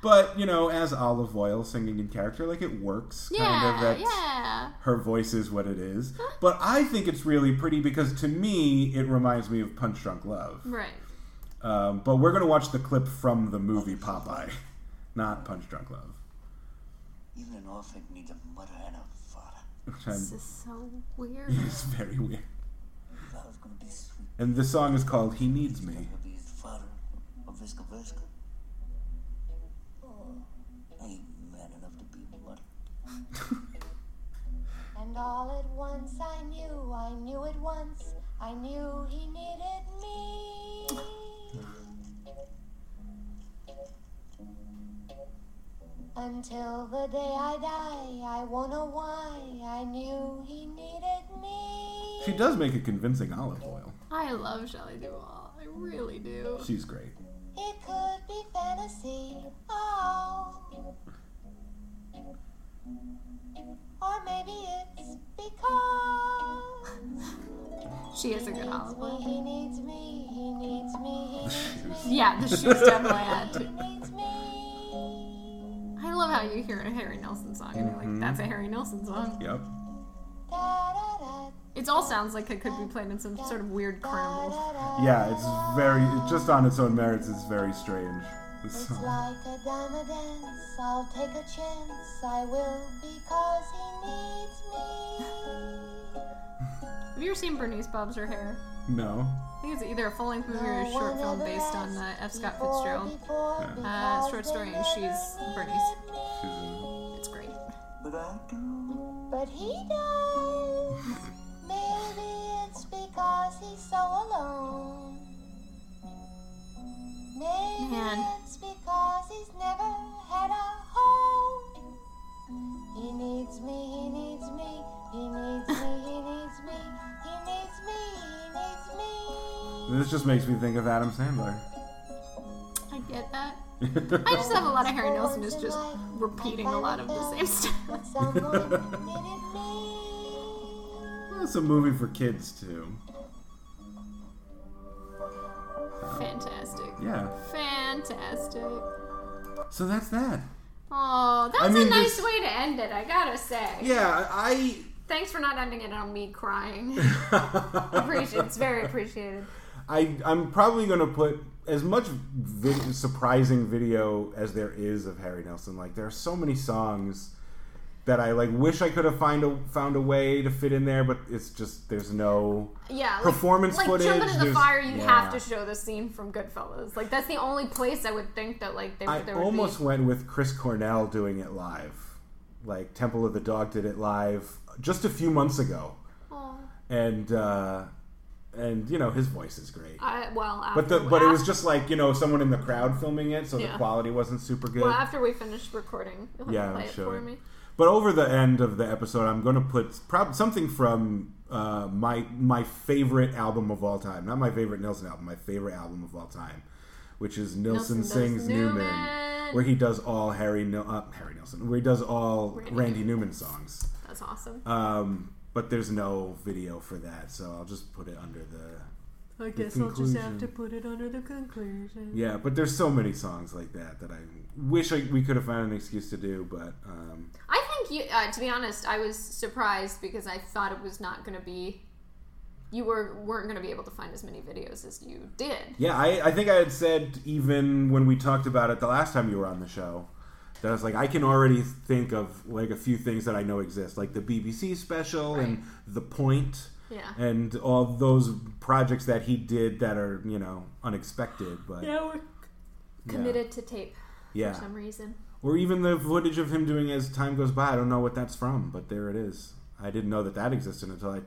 But, you know, as Olive Oyl singing in character, like it works. yeah kind of. That's, yeah Her voice is what it is. But I think it's really pretty because to me, it reminds me of Punch Drunk Love. right Um, but we're going to watch the clip from the movie Popeye, not Punch Drunk Love. Even an orphan needs a mother and a father. Which this I'm, is so weird it's very weird. If I was gonna be sweet, And the song is called He Needs Me. I'd be his father or Visca Visca. Oh, I ain't man enough to be a mother. And all at once I knew, I knew at once, I knew he needed me. Until the day I die, I won't know why, I knew he needed me. She does make a convincing Olive Oyl. I love Shelley Duvall. I really do. She's great. It could be fantasy, oh. Or maybe it's because She is a good olive Oyl. he needs me, he needs me, he needs me. Yeah, the shoes definitely had to. I love how you hear a Harry Nilsson song and you're like, mm-hmm. that's a Harry Nilsson song. Yep. It all sounds like it could be played in some sort of weird carnival. da, da. Yeah, it's very, just on its own merits, it's very strange. This It's song. like a dime dance. I'll take a chance. I will because he needs me. Have you ever seen Bernice Bobs Her Hair? No. I think it's either a full length movie or a short film based on uh, F. Scott before, Fitzgerald. before, Yeah. Uh, because short story, and she's Bernice. She's in- It's great. But I do. But he does. Maybe it's because he's so alone. Maybe Man. it's because he's never had a home. He needs me, he needs me, he needs me, he needs me, he needs me, he needs me. This just makes me think of Adam Sandler. I Get that? I just have a lot of Harry Nilsson is just repeating a lot of the same stuff. It's a movie for kids too. Fantastic. Yeah. Fantastic. So that's that. Oh, that's I mean, a nice this- way to end it, I gotta say. Yeah, I. Thanks for not ending it on me crying. Appreciate It's very appreciated. I I'm probably gonna put as much surprising video as there is of Harry Nilsson. Like there are so many songs that I like wish I could have find a found a way to fit in there, but it's just there's no. Yeah, like, Performance like footage, jumping in the fire, you yeah. have to show the scene from Goodfellas. Like that's the only place I would think that like they, I there would almost be. went with Chris Cornell doing it live. Like Temple of the Dog did it live just a few months ago, Oh, and uh, and you know his voice is great. I, well, after, But the but it was just like you know someone in the crowd filming it, so Yeah. the quality wasn't super good. well after we finished recording, you'll have Yeah, to play I'm it sure. for me. But over the end of the episode, I'm going to put prob- something from uh, my my favorite album of all time. Not my favorite Nilsson album, my favorite album of all time, which is Nilsson Does Sings Newman, Newman. where he does all Harry Nil- uh, Harry Nilsson, where he does all Randy Randy, Newman songs. That's awesome. Um, but there's no video for that, so I'll just put it under the I guess I'll just have to put it under the conclusion. yeah. But there's so many songs like that that I wish I, we could have found an excuse to do, but um, I think you. Uh, to be honest, I was surprised because I thought it was not going to be. You were weren't going to be able to find as many videos as you did. Yeah, I, I think I had said even when we talked about it the last time you were on the show that I was like, I can already think of like a few things that I know exist, like the BBC special and The Point Yeah. and all those projects that he did that are, you know, unexpected. But yeah. we're committed to tape Yeah. for some reason. Or even the footage of him doing as time goes by. I don't know what that's from, but there it is. I didn't know that that existed until I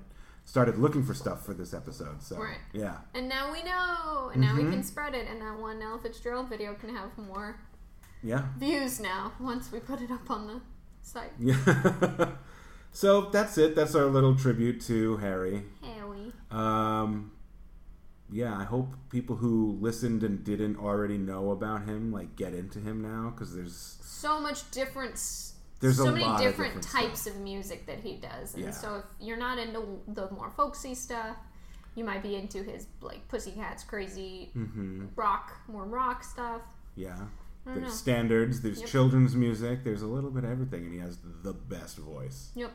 started looking for stuff for this episode. So, Right. yeah. And now we know, and now we Mm-hmm. can spread it, and that one Ella Fitzgerald video can have more Yeah. views now once we put it up on the site. Yeah. so that's it. That's our little tribute to Harry. Harry. Um, yeah, I hope people who listened and didn't already know about him like get into him now because there's So much difference. There's so a many lot of different, different types of music that he does, and Yeah. so if you're not into the more folksy stuff, you might be into his like Pussycats, crazy hmm rock, more rock stuff. yeah. There's know. standards. There's Yep. children's music. There's a little bit of everything, and he has the best voice. Yep.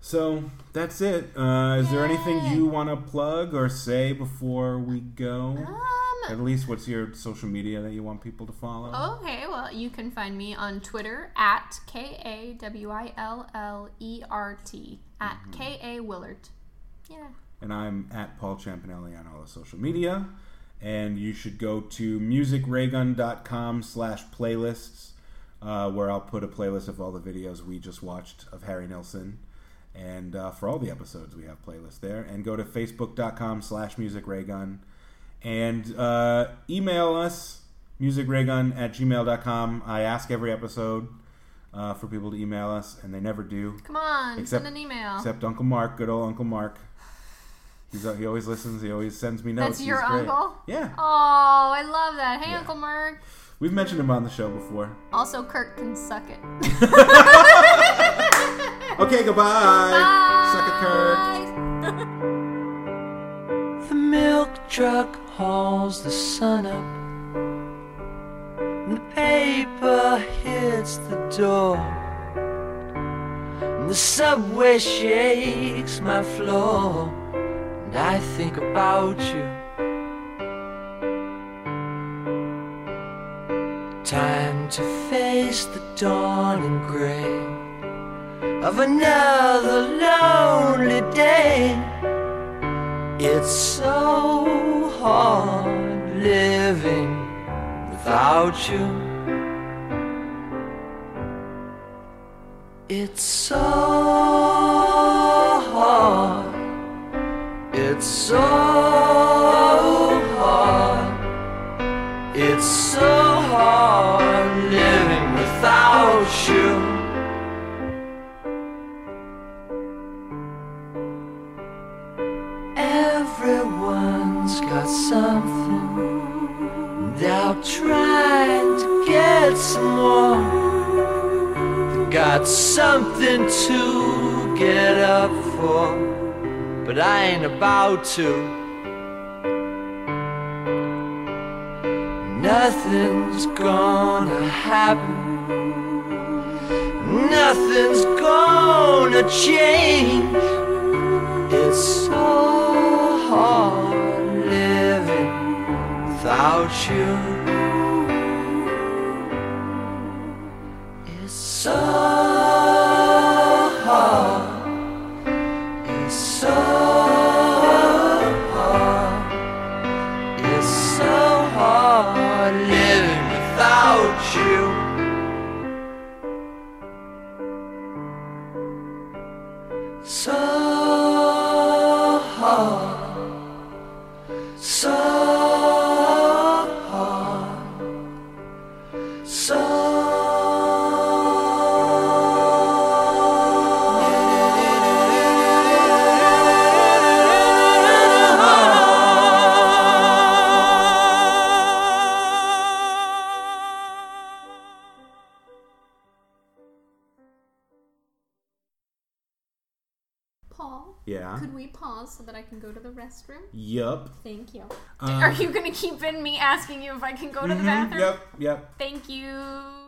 So that's it. Uh, is there anything you want to plug or say before we go? Um. At least, what's your social media that you want people to follow? Okay, well, you can find me on Twitter at K A W I L L E R T at K A Willard. Yeah. and I'm at Paul Champanelli on all the social media. And you should go to musicraygun.com slash playlists, uh, where I'll put a playlist of all the videos we just watched of Harry Nilsson. And uh, for all the episodes, we have playlists there. And go to facebook.com slash musicraygun. And uh, email us, musicraygun at gmail.com. I ask every episode uh, for people to email us, and they never do. Come on, Except- send an email. Except Uncle Mark, good old Uncle Mark. He's, he always listens. He always sends me notes. That's your uncle? Yeah, Oh, I love that. Hey, Yeah. Uncle Mark. we've mentioned him on the show before. Also, Kirk can suck it. Okay, goodbye. Suck it, Kirk. Bye. The milk truck hauls the sun up. And the paper hits the door. And the subway shakes my floor. And I think about you. Time to face the dawning gray of another lonely day. It's so hard living without you. It's so hard. It's so hard. It's so got something to get up for, but I ain't about to. Nothing's gonna happen. Nothing's gonna change. It's so hard living without you. So restroom? Yup. Thank you. Um, Are you going to keep in me asking you if I can go to the mhm, bathroom? Yep. Yep. Thank you.